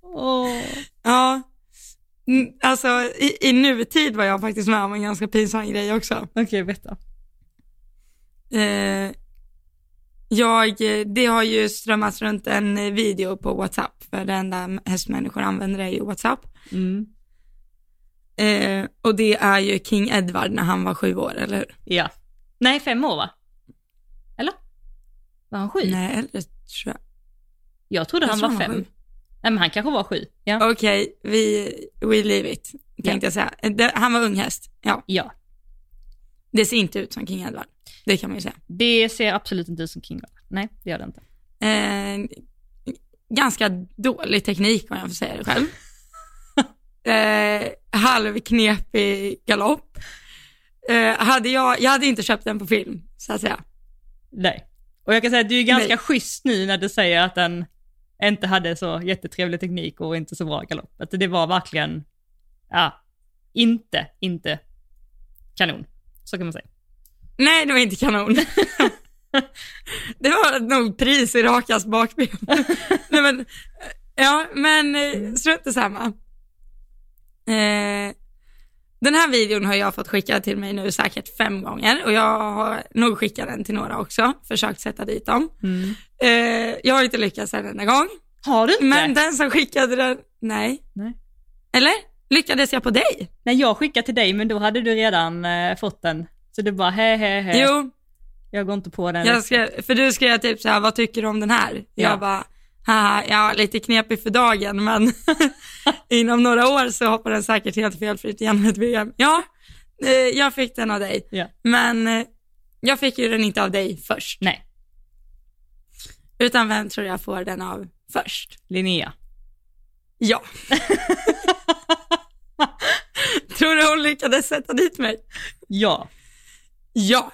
Speaker 2: Åh.
Speaker 1: Ja, Mm, alltså i, i nutid var jag faktiskt med om en ganska pinsam grej också.
Speaker 2: Okej, berätta.
Speaker 1: Eh, jag, det har ju strömmats runt en video på WhatsApp, för det enda hästmänniskor använder är ju WhatsApp.
Speaker 2: Mm.
Speaker 1: Eh, och det är ju King Edward när han var sju år, eller hur?
Speaker 2: Ja. Nej, fem år va? Eller? Var han sju?
Speaker 1: Nej, eller tror jag.
Speaker 2: Jag trodde
Speaker 1: Jag
Speaker 2: han
Speaker 1: tror
Speaker 2: var
Speaker 1: han var
Speaker 2: fem.
Speaker 1: sju.
Speaker 2: Nej, men han kanske var sju. Ja.
Speaker 1: Okej, vi, we leave it, tänkte jag säga. Han var ung häst, ja.
Speaker 2: ja.
Speaker 1: Det ser inte ut som King Edward, det kan man ju säga.
Speaker 2: Det ser absolut inte ut som King Edward. Nej, det gör det inte.
Speaker 1: Eh, ganska dålig teknik om jag får säga det själv. *laughs* eh, halvknepig galopp. Eh, hade jag, jag hade inte köpt den på film, så att säga.
Speaker 2: Nej. Och jag kan säga att du är ganska
Speaker 1: Nej.
Speaker 2: schysst nu när du säger att den inte hade så jättetrevlig teknik och inte så bra galopp. Att det var verkligen, ja, inte, inte kanon. Så kan man säga.
Speaker 1: Nej, det var inte kanon. *laughs* det var nog pris i rakas bakben. *laughs* Nej, men, ja, men eh, strunt samma. Eh, den här videon har jag fått skicka till mig nu säkert fem gånger och jag har nog skickat den till några också, försökt sätta dit dem. Eh, jag har inte lyckats en enda gång,
Speaker 2: Har du inte?
Speaker 1: men den som skickade den, nej.
Speaker 2: Nej.
Speaker 1: Eller? Lyckades jag på dig?
Speaker 2: Nej, jag skickade till dig, men då hade du redan eh, fått den. Så du bara, he he he.
Speaker 1: Jo,
Speaker 2: Jag går inte på den.
Speaker 1: Jag skrev, för du skrev typ så här, vad tycker du om den här?
Speaker 2: Ja.
Speaker 1: Jag bara, haha, ja lite knepig för dagen men *laughs* inom några år så hoppar den säkert helt felfritt igenom ett VM. Ja, eh, jag fick den av dig,
Speaker 2: Ja.
Speaker 1: men eh, jag fick ju den inte av dig först.
Speaker 2: Nej,
Speaker 1: Utan vem tror jag får den av först?
Speaker 2: Linnea.
Speaker 1: Ja. *laughs* tror du hon lyckades sätta dit mig?
Speaker 2: Ja.
Speaker 1: Ja.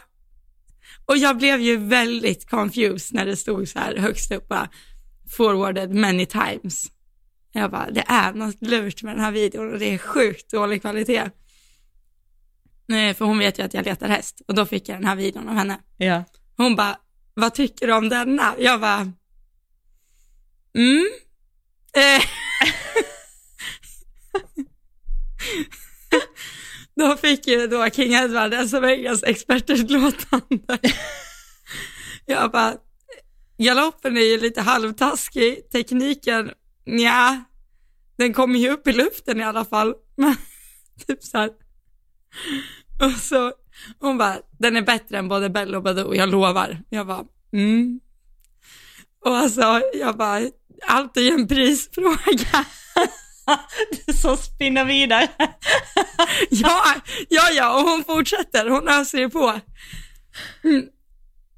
Speaker 1: Och jag blev ju väldigt confused när det stod så här högst upp, bara, forwarded many times. Jag bara, det är något lurt med den här videon och det är sjukt dålig kvalitet. Eh, för hon vet ju att jag letar häst och då fick jag den här videon av henne.
Speaker 2: Ja.
Speaker 1: Hon bara, vad tycker du om denna? Jag bara, mm. Eh. *laughs* då fick ju då King Edward alltså SMHs expertutlåtande. *laughs* jag bara, galoppen är ju lite halvtaskig, tekniken, ja, den kommer ju upp i luften i alla fall. *laughs* Men typ så här. Och så, hon bara, den är bättre än både Bell och Badoo, jag lovar. Jag bara, mm. Och alltså, jag bara, allt är ju en prisfråga. *laughs*
Speaker 2: Så spinner vidare. *laughs*
Speaker 1: ja, ja, ja, och hon fortsätter, hon öser ju på. Mm.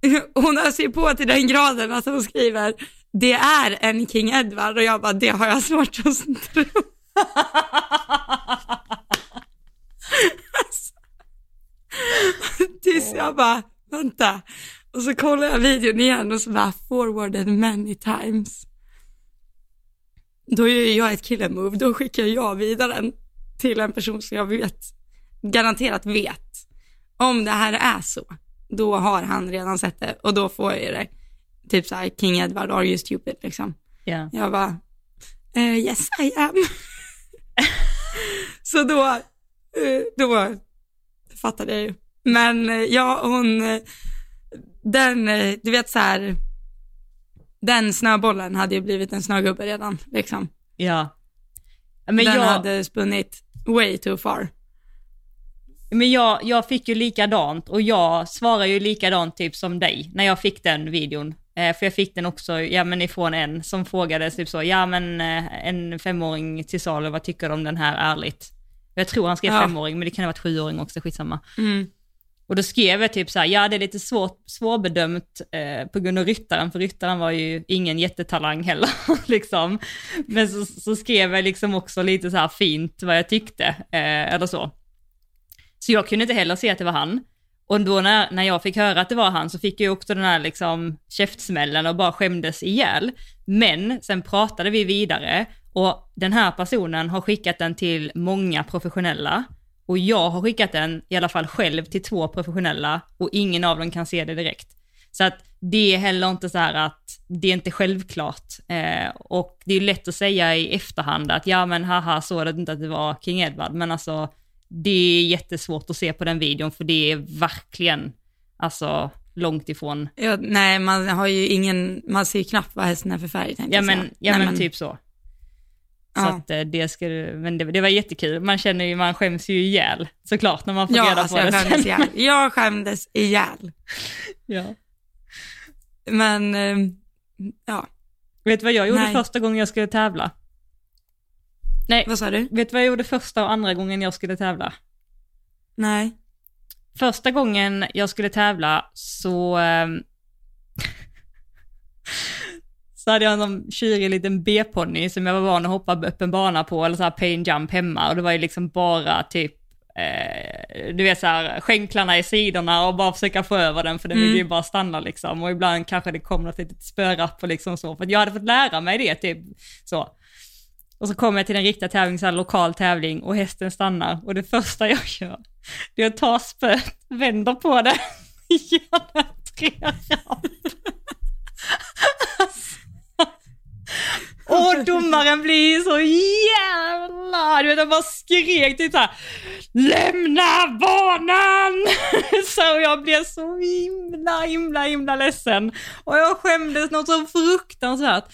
Speaker 1: *laughs* Hon öser ju på till den graden att hon skriver, det är en King Edward och jag bara, det har jag svårt att tro. alltså, *laughs* tills jag bara, vänta. Och så kollar jag videon igen och så bara, forwarded many times. Då gör jag ett killer move, då skickar jag vidare den till en person som jag vet, garanterat vet, om det här är så, då har han redan sett det och då får jag det. Typ så här, King Edward, are you stupid liksom.
Speaker 2: Ja.
Speaker 1: Jag bara, eh, yes I am. *laughs* så då, eh, då fattade jag ju. Men eh, ja, hon, eh, den, du vet så här, den snöbollen hade ju blivit en snögubbe redan, liksom.
Speaker 2: Ja. Men
Speaker 1: den
Speaker 2: jag,
Speaker 1: hade spunnit way too far.
Speaker 2: Men jag, jag fick ju likadant och jag svarar ju likadant typ som dig när jag fick den videon. Eh, för jag fick den också, ja men ifrån en som frågade typ så, ja men eh, en femåring till salu, vad tycker du om den här ärligt? Jag tror han skrev
Speaker 1: Ja.
Speaker 2: femåring, men det kan ha varit sjuåring också, skitsamma.
Speaker 1: Mm.
Speaker 2: Och då skrev jag typ så här, ja det är lite svårt, svårbedömt eh, på grund av ryttaren, för ryttaren var ju ingen jättetalang heller *laughs* liksom. Men så, så skrev jag liksom också lite så här fint vad jag tyckte, eh, eller så. Så jag kunde inte heller se att det var han. Och då när, när jag fick höra att det var han så fick jag också den här liksom käftsmällen och bara skämdes ihjäl. Men sen pratade vi vidare och den här personen har skickat den till många professionella. Och jag har skickat den, i alla fall själv, till två professionella och ingen av dem kan se det direkt. Så att det är heller inte så här att det är inte självklart. Eh, och det är lätt att säga i efterhand att ja men haha såg du inte att det var King Edward, men alltså det är jättesvårt att se på den videon för det är verkligen, alltså långt ifrån.
Speaker 1: Ja, nej, man har ju ingen, man ser ju knappt vad hästen är för färg
Speaker 2: Ja
Speaker 1: jag
Speaker 2: men, ja,
Speaker 1: Nej,
Speaker 2: men typ så. Så
Speaker 1: Ja.
Speaker 2: att eh, det skulle, men det, det var jättekul. Man känner ju, man skäms ju ihjäl såklart när man får
Speaker 1: Ja,
Speaker 2: reda
Speaker 1: alltså
Speaker 2: på
Speaker 1: jag
Speaker 2: det sen.
Speaker 1: ihjäl. Jag skämdes ihjäl. *laughs*
Speaker 2: Ja.
Speaker 1: Men, eh, ja,
Speaker 2: Vet du vad jag gjorde
Speaker 1: Nej.
Speaker 2: första gången jag skulle tävla? Nej,
Speaker 1: vad sa du?
Speaker 2: vet du vad jag gjorde första och andra gången jag skulle tävla?
Speaker 1: Nej.
Speaker 2: Första gången jag skulle tävla så, ehm, *laughs* så hade jag en sån tjurig liten B-ponny som jag var van att hoppa öppen bana på, eller så här pain jump hemma. Och det var ju liksom bara typ, eh, du vet så här, skänklarna i sidorna och bara försöka få över den, för den ville ju bara stanna liksom. Och ibland kanske det kom något litet spörapp och liksom så, för jag hade fått lära mig det typ så. Och så kommer jag till en riktig tävling, så här lokal tävling, och hästen stannar. Och det första jag gör, det är att ta spöet, vänder på det, *laughs* gör en tre ramp. Alltså. Och domaren blir så jävla, du vet han bara skrek typ såhär, lämna banan! *laughs* Så jag blev så himla, himla, himla ledsen. Och jag skämdes något så fruktansvärt.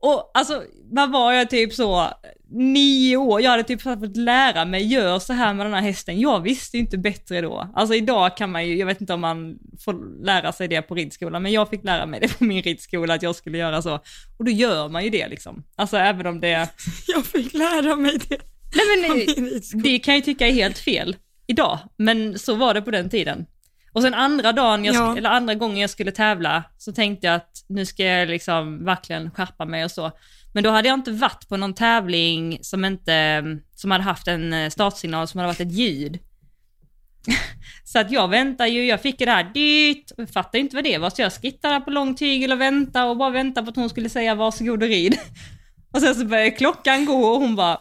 Speaker 2: Och alltså, vad var jag typ så, nio år, jag hade typ fått lära mig, gör så här med den här hästen. Jag visste ju inte bättre då. Alltså idag kan man ju, jag vet inte om man får lära sig det på ridskolan, men jag fick lära mig det på min ridskola att jag skulle göra så. Och då gör man ju det liksom. Alltså även om det, *laughs*
Speaker 1: Jag fick lära mig det.
Speaker 2: nej men
Speaker 1: ridskola.
Speaker 2: det kan jag tycka är helt fel idag, men så var det på den tiden. Och sen andra dagen, jag,
Speaker 1: Ja.
Speaker 2: eller andra gången jag skulle tävla, så tänkte jag att nu ska jag liksom verkligen skärpa mig och så. Men då hade jag inte varit på någon tävling som inte, som hade haft en eh, startsignal som hade varit ett ljud. *laughs* så att jag väntar ju, jag fick det här dyrt, och jag fattade inte vad det var, så jag skittade där på lång tygel och väntade och bara väntade på att hon skulle säga varsågod och rid. *laughs* Och sen så började klockan gå och hon bara,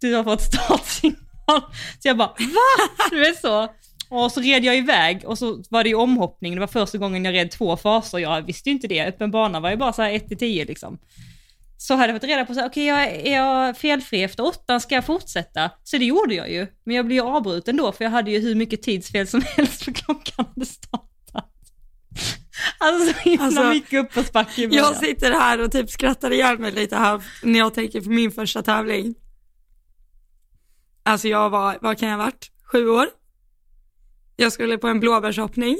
Speaker 2: du har fått startsignal. *laughs* Så jag bara, va? Du vet så. Och så red jag iväg och så var det ju omhoppning, det var första gången jag red två faser, jag visste ju inte det, öppen bana var ju bara så här 1 till 10 liksom. så hade jag fått reda på så okej okay, är jag felfri efter åttan, ska jag fortsätta? Så det gjorde jag ju, men jag blev ju avbruten då för jag hade ju hur mycket tidsfel som *laughs* helst för klockan hade startat. Alltså så himla alltså, mycket uppförsbacke i
Speaker 1: Jag sitter här och typ skrattar ihjäl mig lite här när jag tänker på min första tävling. Alltså jag var, vad kan jag ha varit, sju år? Jag skulle på en blåbärshoppning.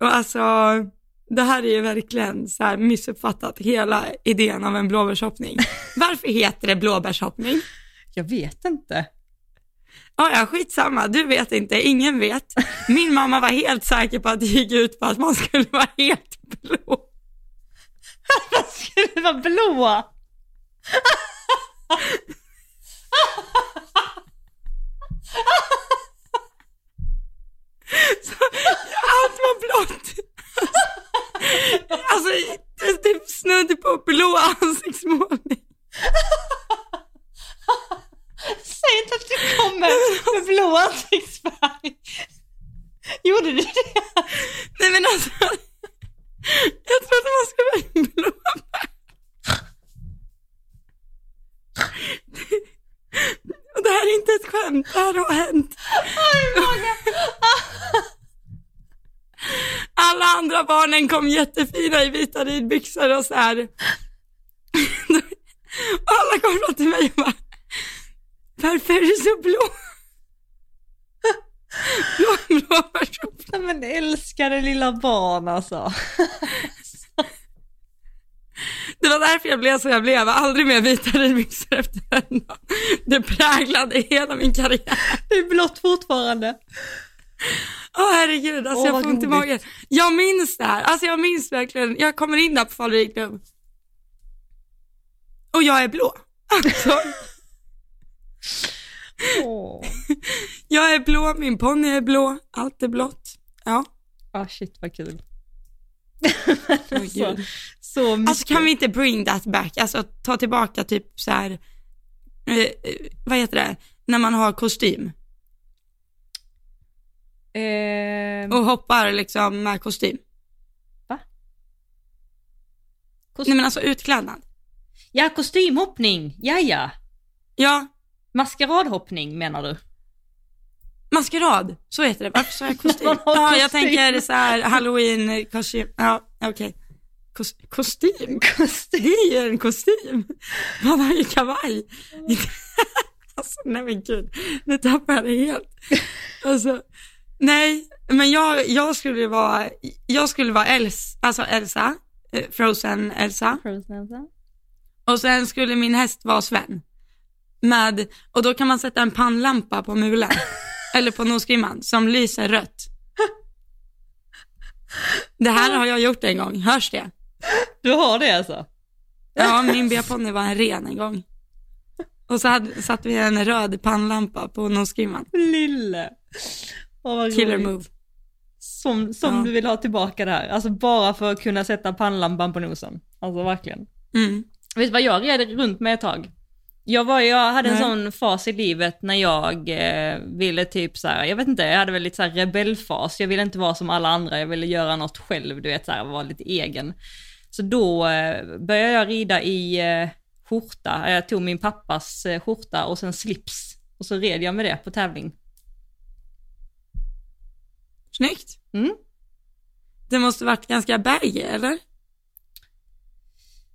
Speaker 1: Och alltså, det här är ju verkligen så här missuppfattat hela idén av en blåbärshoppning. *laughs* Varför heter det blåbärshoppning?
Speaker 2: Jag vet inte.
Speaker 1: Ja, ja, skitsamma, du vet inte, ingen vet. Min mamma var helt säker på att det gick ut på att man skulle vara helt blå. *laughs*
Speaker 2: Man skulle vara blå? *laughs* *laughs*
Speaker 1: Så, allt var blått. Alltså, det typ snudd på blå ansiktsmålning.
Speaker 2: Säg inte att du kommer med blå ansiktsfärg. Gjorde du det?
Speaker 1: Nej men alltså, jag trodde man skulle vara blå. Och det här är inte ett skämt, det här har hänt. *laughs* Alla andra barnen kom jättefina i vita ridbyxor och så här. *laughs* Alla kom fram till mig och bara, varför är du så blå? *laughs* blå, blå
Speaker 2: person. Men älskade lilla barn alltså.
Speaker 1: Det var därför jag blev så jag blev. Aldrig mer vita ridbyxor efter den Det präglade hela min karriär.
Speaker 2: Det är blått fortfarande.
Speaker 1: Åh oh, herregud, alltså oh, jag får ont i magen. Jag minns det här, alltså jag minns verkligen, jag kommer in där på Faluriklubb. Och jag är blå. Alltså. oh. Jag är blå, min ponny är blå, allt är blått. Ja.
Speaker 2: Ah shit vad kul.
Speaker 1: oh, så, mycket. Alltså kan vi inte bring that back, alltså ta tillbaka typ så här, eh, eh vad heter det, när man har kostym. Eh... Och hoppar liksom med kostym.
Speaker 2: Va?
Speaker 1: Kostym? Nej men alltså utklädnad.
Speaker 2: Ja, kostymhoppning, ja ja.
Speaker 1: Ja.
Speaker 2: Maskeradhoppning menar du?
Speaker 1: Maskerad, så heter det. Varför sa jag kostym? *laughs* ja, jag tänker så här halloween, kostym. Ja, okej. Okay. Kos kostym? kostym? Det är ju en kostym. Man har ju kavaj. *laughs* alltså, nej men gud, nu tappar jag det helt. Alltså, Nej, men jag, jag skulle vara, jag skulle vara Els, alltså Elsa, eh, Frozen Elsa.
Speaker 2: Frozen Elsa.
Speaker 1: Och sen skulle min häst vara Sven. Med, och då kan man sätta en pannlampa på mulen, *laughs* eller på nosgrimman, som lyser rött. Det här har jag gjort en gång, hörs det?
Speaker 2: Du har det alltså?
Speaker 1: Ja, min B-ponny var en ren en gång. Och så hade, satte vi en röd pannlampa på nosgrimman.
Speaker 2: Lille.
Speaker 1: Oh, Killer roligt. move.
Speaker 2: Som, som ja. du vill ha tillbaka där, alltså bara för att kunna sätta pannlampan på nosen. Alltså verkligen.
Speaker 1: Mm.
Speaker 2: Vet du vad jag red runt med ett tag? Jag, var, jag hade Nej. en sån fas i livet när jag eh, ville typ så här, jag vet inte, jag hade väl lite så här rebellfas. Jag ville inte vara som alla andra, jag ville göra något själv, du vet så här, vara lite egen. Så då eh, började jag rida i eh, skjorta, jag tog min pappas eh, skjorta och sen slips. Och så red jag med det på tävling.
Speaker 1: Snyggt.
Speaker 2: Mm.
Speaker 1: Det måste varit ganska berg, eller?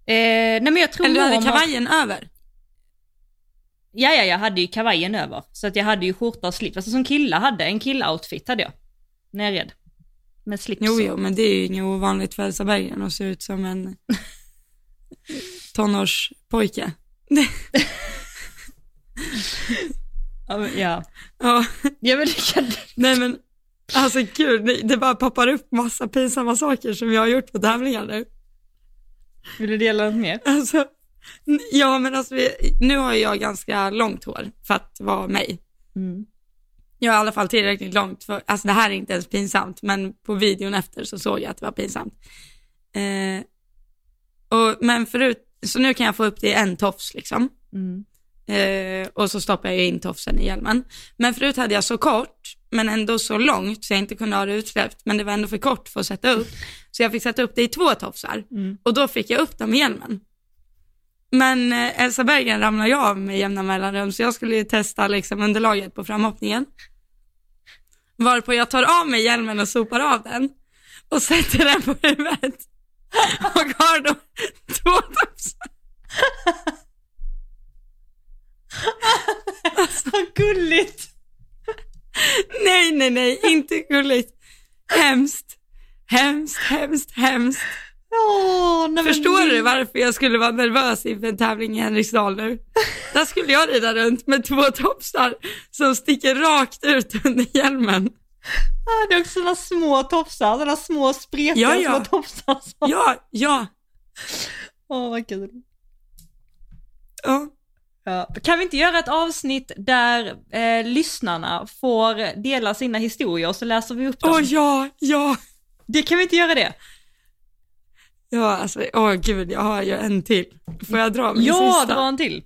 Speaker 2: Eh, nej men jag tror
Speaker 1: Eller du hade kavajen att... över?
Speaker 2: Ja, ja, jag hade ju kavajen över. Så att jag hade ju skjorta och slips. Alltså som killar hade, en killoutfit hade jag. När jag red. Med slips.
Speaker 1: Jo, jo, men det är ju inget ovanligt för Elsa Bergen att se ut som en *laughs* tonårspojke.
Speaker 2: ja. Men, ja.
Speaker 1: ja.
Speaker 2: ja men det kan...
Speaker 1: Nej men Alltså gud, det bara poppar upp massa pinsamma saker som jag har gjort på tävlingar nu.
Speaker 2: Vill du dela något mer?
Speaker 1: Alltså, ja men alltså nu har jag ganska långt hår för att vara mig.
Speaker 2: Mm.
Speaker 1: Jag har i alla fall tillräckligt långt för, alltså det här är inte ens pinsamt, men på videon efter så såg jag att det var pinsamt. Eh, och, men förut, så nu kan jag få upp det i en tofs liksom.
Speaker 2: Mm.
Speaker 1: Eh, och så stoppar jag in tofsen i hjälmen. Men förut hade jag så kort men ändå så långt så jag inte kunde ha det utsläppt, men det var ändå för kort för att sätta upp. Så jag fick sätta upp det i två tofsar
Speaker 2: Mm.
Speaker 1: och då fick jag upp dem i hjälmen. Men eh, Elsa Bergen ramlade ju av med jämna mellanrum så jag skulle ju testa liksom, underlaget på framhoppningen. Varpå jag tar av mig hjälmen och sopar av den och sätter den på huvudet och har då två tofsar.
Speaker 2: Vad gulligt!
Speaker 1: Nej, nej, nej, inte gulligt. Hemskt, hemskt, hemskt, hemskt.
Speaker 2: Åh, nej, men-
Speaker 1: Förstår du varför jag skulle vara nervös inför en tävling i Henriksdal nu? Där skulle jag rida runt med två topsar som sticker rakt ut under hjälmen.
Speaker 2: Ah, det är också sådana små tofsar, sådana små spretiga
Speaker 1: Ja, ja.
Speaker 2: små tofsar. Åh,
Speaker 1: Ja, ja,
Speaker 2: vad kul.
Speaker 1: ja.
Speaker 2: Ja. Kan vi inte göra ett avsnitt där eh, lyssnarna får dela sina historier och så läser vi upp dem?
Speaker 1: Åh ja, ja.
Speaker 2: Det kan vi inte göra det?
Speaker 1: Ja, alltså, åh gud, jag har ju en till. Får jag dra min
Speaker 2: ja,
Speaker 1: sista?
Speaker 2: dra en till.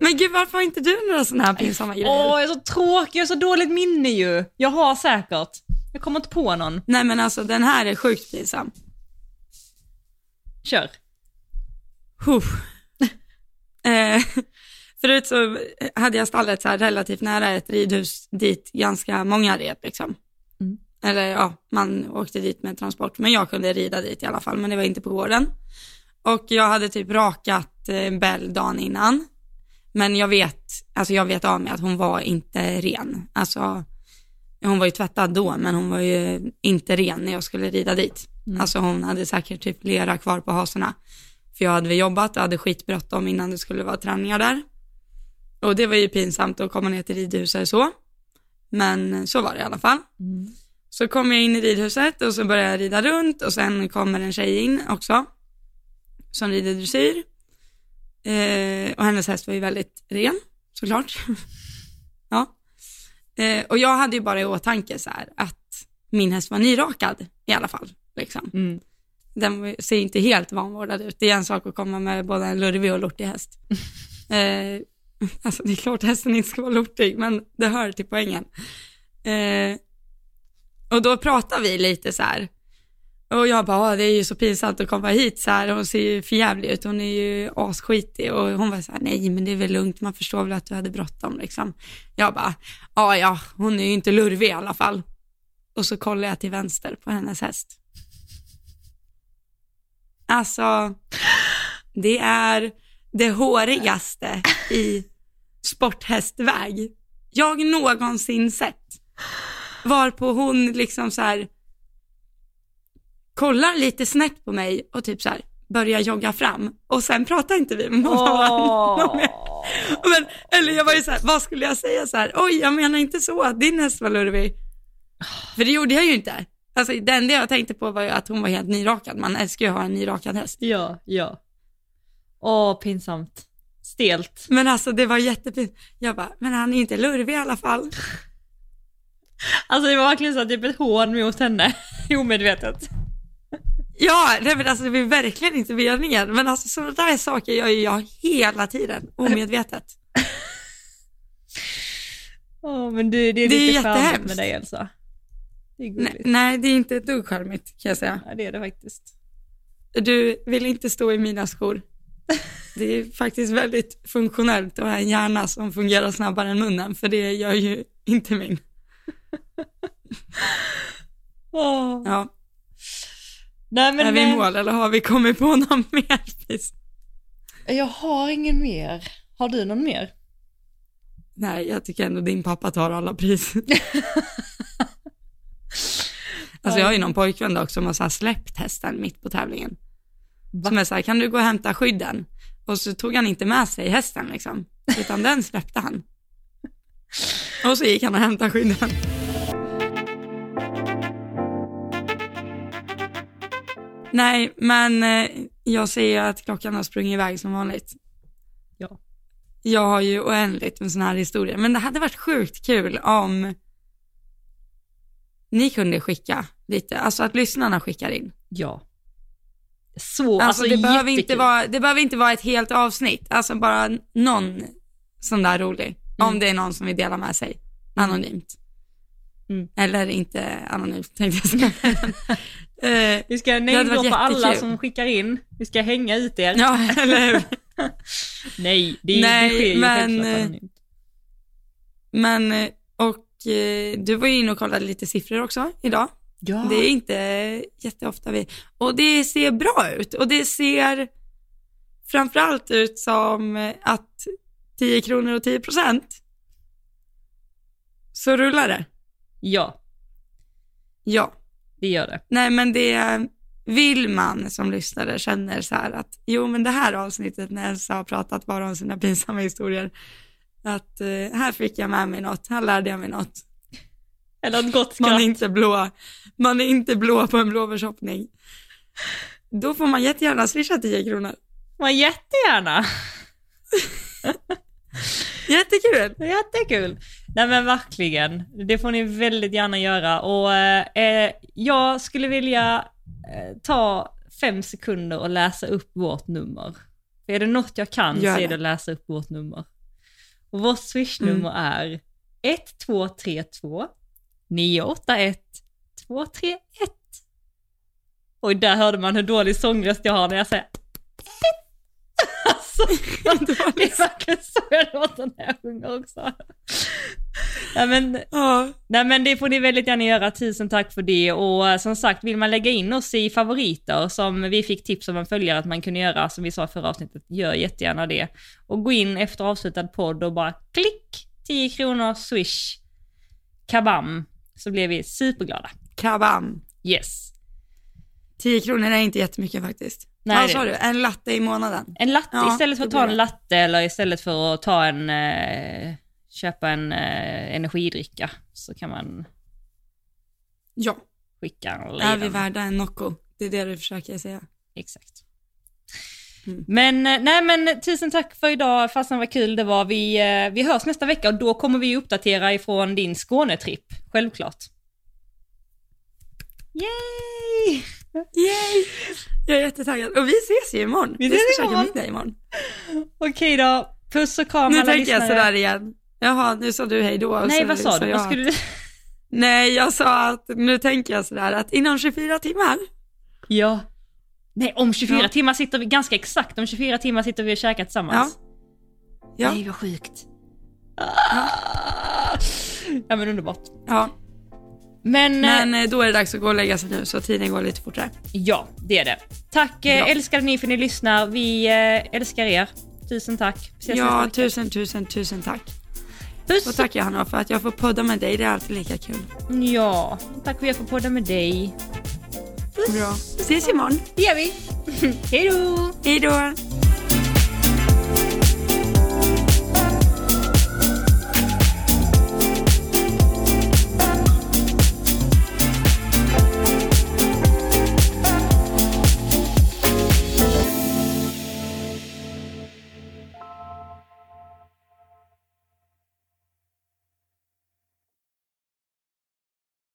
Speaker 1: Men gud, varför har inte du några sådana här pinsamma grejer?
Speaker 2: Åh, jag är så tråkig, jag har så dåligt minne ju. Jag har säkert. Jag kommer inte på någon.
Speaker 1: Nej men alltså den här är sjukt pinsam.
Speaker 2: Kör.
Speaker 1: Huh. *laughs* eh, förut så hade jag stallet så här relativt nära ett ridhus dit ganska många red liksom. Eller ja, man åkte dit med transport, men jag kunde rida dit i alla fall, men det var inte på gården. Och jag hade typ rakat eh, Bell dagen innan. Men jag vet, alltså jag vet av mig att hon var inte ren. Alltså, hon var ju tvättad då, men hon var ju inte ren när jag skulle rida dit.
Speaker 2: Mm.
Speaker 1: Alltså hon hade säkert typ lera kvar på hasorna. För jag hade väl jobbat och hade skitbråttom innan det skulle vara träningar där. Och det var ju pinsamt att komma ner till ridhuset så. Men så var det i alla fall.
Speaker 2: Mm.
Speaker 1: Så kom jag in i ridhuset och så började jag rida runt och sen kommer en tjej in också. Som rider dressyr. Eh, och hennes häst var ju väldigt ren, såklart. *laughs* ja. Eh, och jag hade ju bara i åtanke så här att min häst var nyrakad i alla fall. Liksom.
Speaker 2: Mm.
Speaker 1: Den ser inte helt vanvårdad ut. Det är en sak att komma med både en lurvig och lortig häst. *laughs* eh, alltså det är klart hästen inte ska vara lortig, men det hör till poängen. Eh, och då pratar vi lite så här. Och jag bara, ah, det är ju så pinsamt att komma hit så här. Hon ser ju förjävlig ut, hon är ju asskitig. Och hon var så här, nej men det är väl lugnt, man förstår väl att du hade bråttom liksom. Jag bara, ja ja, hon är ju inte lurvig i alla fall. Och så kollar jag till vänster på hennes häst. Alltså, det är det hårigaste i sporthästväg jag någonsin sett. Varpå hon liksom så här kollar lite snett på mig och typ så här börjar jogga fram och sen pratar inte vi med
Speaker 2: Åh.
Speaker 1: mer. *laughs* Men, eller jag var ju så här, vad skulle jag säga så här, oj jag menar inte så att din häst var lurvig. För det gjorde jag ju inte. Alltså det enda jag tänkte på var ju att hon var helt nyrakad, man älskar ju att ha en nyrakad häst.
Speaker 2: Ja, ja. Åh, pinsamt. Stelt.
Speaker 1: Men alltså det var jättefint. Jag bara, men han är inte lurvig i alla fall.
Speaker 2: Alltså det var verkligen så att typ ett hån mot henne, *laughs* omedvetet.
Speaker 1: Ja, nej, men alltså det var verkligen inte meningen. Men alltså sådana där saker gör ju jag hela tiden, omedvetet. *laughs*
Speaker 2: Åh, men du, det är
Speaker 1: Det är
Speaker 2: lite charmigt med dig Elsa. Det är
Speaker 1: Nej, nej, det är inte ett dugg charmigt kan jag säga.
Speaker 2: Ja, det är det faktiskt.
Speaker 1: Du vill inte stå i mina skor. Det är faktiskt väldigt funktionellt att ha en hjärna som fungerar snabbare än munnen, för det gör ju inte min.
Speaker 2: Åh.
Speaker 1: Ja,
Speaker 2: Nej men
Speaker 1: är vi i
Speaker 2: eh,
Speaker 1: mål eller har vi kommit på *laughs* någon mer?
Speaker 2: Jag har ingen mer. Har du någon mer?
Speaker 1: Nej, jag tycker ändå din pappa tar alla pris. *laughs* Alltså jag har ju någon pojkvän dock som har så här släppt hästen mitt på tävlingen.
Speaker 2: Va?
Speaker 1: Som är så här, kan du gå och hämta skydden? Och så tog han inte med sig hästen liksom, utan den släppte han. Och så gick han och hämtade skydden. Nej, men eh, jag ser att klockan har sprungit iväg som vanligt.
Speaker 2: Ja.
Speaker 1: Jag har ju oändligt med sådana här historier, men det hade varit sjukt kul om ni kunde skicka lite, alltså att lyssnarna skickar in.
Speaker 2: Ja. Så,
Speaker 1: Alltså,
Speaker 2: alltså,
Speaker 1: det, behöver inte vara, det behöver inte vara ett helt avsnitt, alltså bara någon sån där rolig. Om det är någon som vill dela med sig anonymt.
Speaker 2: Mm.
Speaker 1: Eller inte anonymt tänkte jag säga. *laughs* Eh,
Speaker 2: Vi ska namedroppa alla som skickar in. Vi ska hänga ut er.
Speaker 1: ja, *laughs* eller? *laughs*
Speaker 2: Nej, det,
Speaker 1: Nej,
Speaker 2: det sker ju
Speaker 1: men,
Speaker 2: självklart
Speaker 1: eh. Men, eh, och du var ju inne och kollade lite siffror också idag.
Speaker 2: Ja.
Speaker 1: Det är inte jätteofta vi, och det ser bra ut och det ser framförallt ut som att 10 kronor och 10 procent så rullar det.
Speaker 2: ja,
Speaker 1: Ja.
Speaker 2: Det gör det.
Speaker 1: Nej men det vill man som lyssnare känner så här att jo men det här avsnittet när Elsa har pratat bara om sina pinsamma historier att eh, här fick jag med mig något, här lärde jag mig något.
Speaker 2: Eller ett gott
Speaker 1: Man är
Speaker 2: skratt.
Speaker 1: inte blå, man är inte blå på en blåbärshoppning. Då får man jättegärna swisha 10 kronor.
Speaker 2: Man jättegärna. *laughs*
Speaker 1: Jättekul!
Speaker 2: Jättekul. Nej men verkligen, det får ni väldigt gärna göra och eh, jag skulle vilja eh, ta fem sekunder och läsa upp vårt nummer. För är det något jag kan
Speaker 1: Gör
Speaker 2: så är
Speaker 1: det.
Speaker 2: att läsa upp vårt nummer. Och vårt swishnummer är 1232 981 231. Och där hörde man hur dålig sångröst jag har när jag säger Alltså, det är verkligen så jag låter när jag sjunger också. Ja, men,
Speaker 1: Ja,
Speaker 2: nej men det får ni väldigt gärna göra, tusen tack för det. Och eh, som sagt, vill man lägga in oss i favoriter som vi fick tips om en följare att man kunde göra, som vi sa i förra avsnittet, gör jättegärna det. Och gå in efter avslutad podd och bara klick, 10 kronor, swish, kabam, så blir vi superglada.
Speaker 1: kabam.
Speaker 2: Yes.
Speaker 1: 10 kronor är inte jättemycket faktiskt.
Speaker 2: Nej,
Speaker 1: Vad sa du? En latte i månaden?
Speaker 2: En latte
Speaker 1: Ja,
Speaker 2: istället för att ta en latte eller istället för att ta en, eh, köpa en eh, energidricka så kan man
Speaker 1: Ja.
Speaker 2: skicka en
Speaker 1: Är vi
Speaker 2: liten.
Speaker 1: värda en Nocco? Det är det du försöker säga.
Speaker 2: Exakt.
Speaker 1: Mm.
Speaker 2: Men, eh, nej men tusen tack för idag, fastän vad kul det var. Vi, eh, vi hörs nästa vecka och då kommer vi uppdatera ifrån din Skånetripp, självklart. Yay!
Speaker 1: Yay! Jag är jättetaggad. Och vi ses ju imorgon.
Speaker 2: Vi
Speaker 1: Vi,
Speaker 2: ses
Speaker 1: ska käka
Speaker 2: imorgon.
Speaker 1: middag imorgon.
Speaker 2: Okej då, puss och kram
Speaker 1: Nu
Speaker 2: alla
Speaker 1: tänker jag sådär igen. Jaha, nu sa du hej då.
Speaker 2: Nej
Speaker 1: så
Speaker 2: vad sa du?
Speaker 1: jag
Speaker 2: Vad skulle du...
Speaker 1: Nej, jag sa att nu tänker jag sådär att inom 24 timmar.
Speaker 2: Ja. Nej, om 24
Speaker 1: Ja.
Speaker 2: timmar sitter vi, ganska exakt, om 24 timmar sitter vi och käkar tillsammans.
Speaker 1: Ja.
Speaker 2: Nej vad sjukt. Ah. Ja men underbart.
Speaker 1: Ja,
Speaker 2: Men, eh,
Speaker 1: men eh, då är det dags att gå och lägga sig nu så tiden går lite fortare.
Speaker 2: ja, det är det. Tack eh,
Speaker 1: Ja.
Speaker 2: älskade ni för att ni lyssnar. Vi älskar er. Tusen tack. Ses
Speaker 1: Ja, tusen, tusen, tusen tack.
Speaker 2: Puss!
Speaker 1: Och tack Johanna för att jag får podda med dig, det är alltid lika kul.
Speaker 2: Ja, tack för att jag får podda med dig.
Speaker 1: Bra. Ses imorgon.
Speaker 2: Det gör vi. *laughs* Hej då!
Speaker 1: Hej då!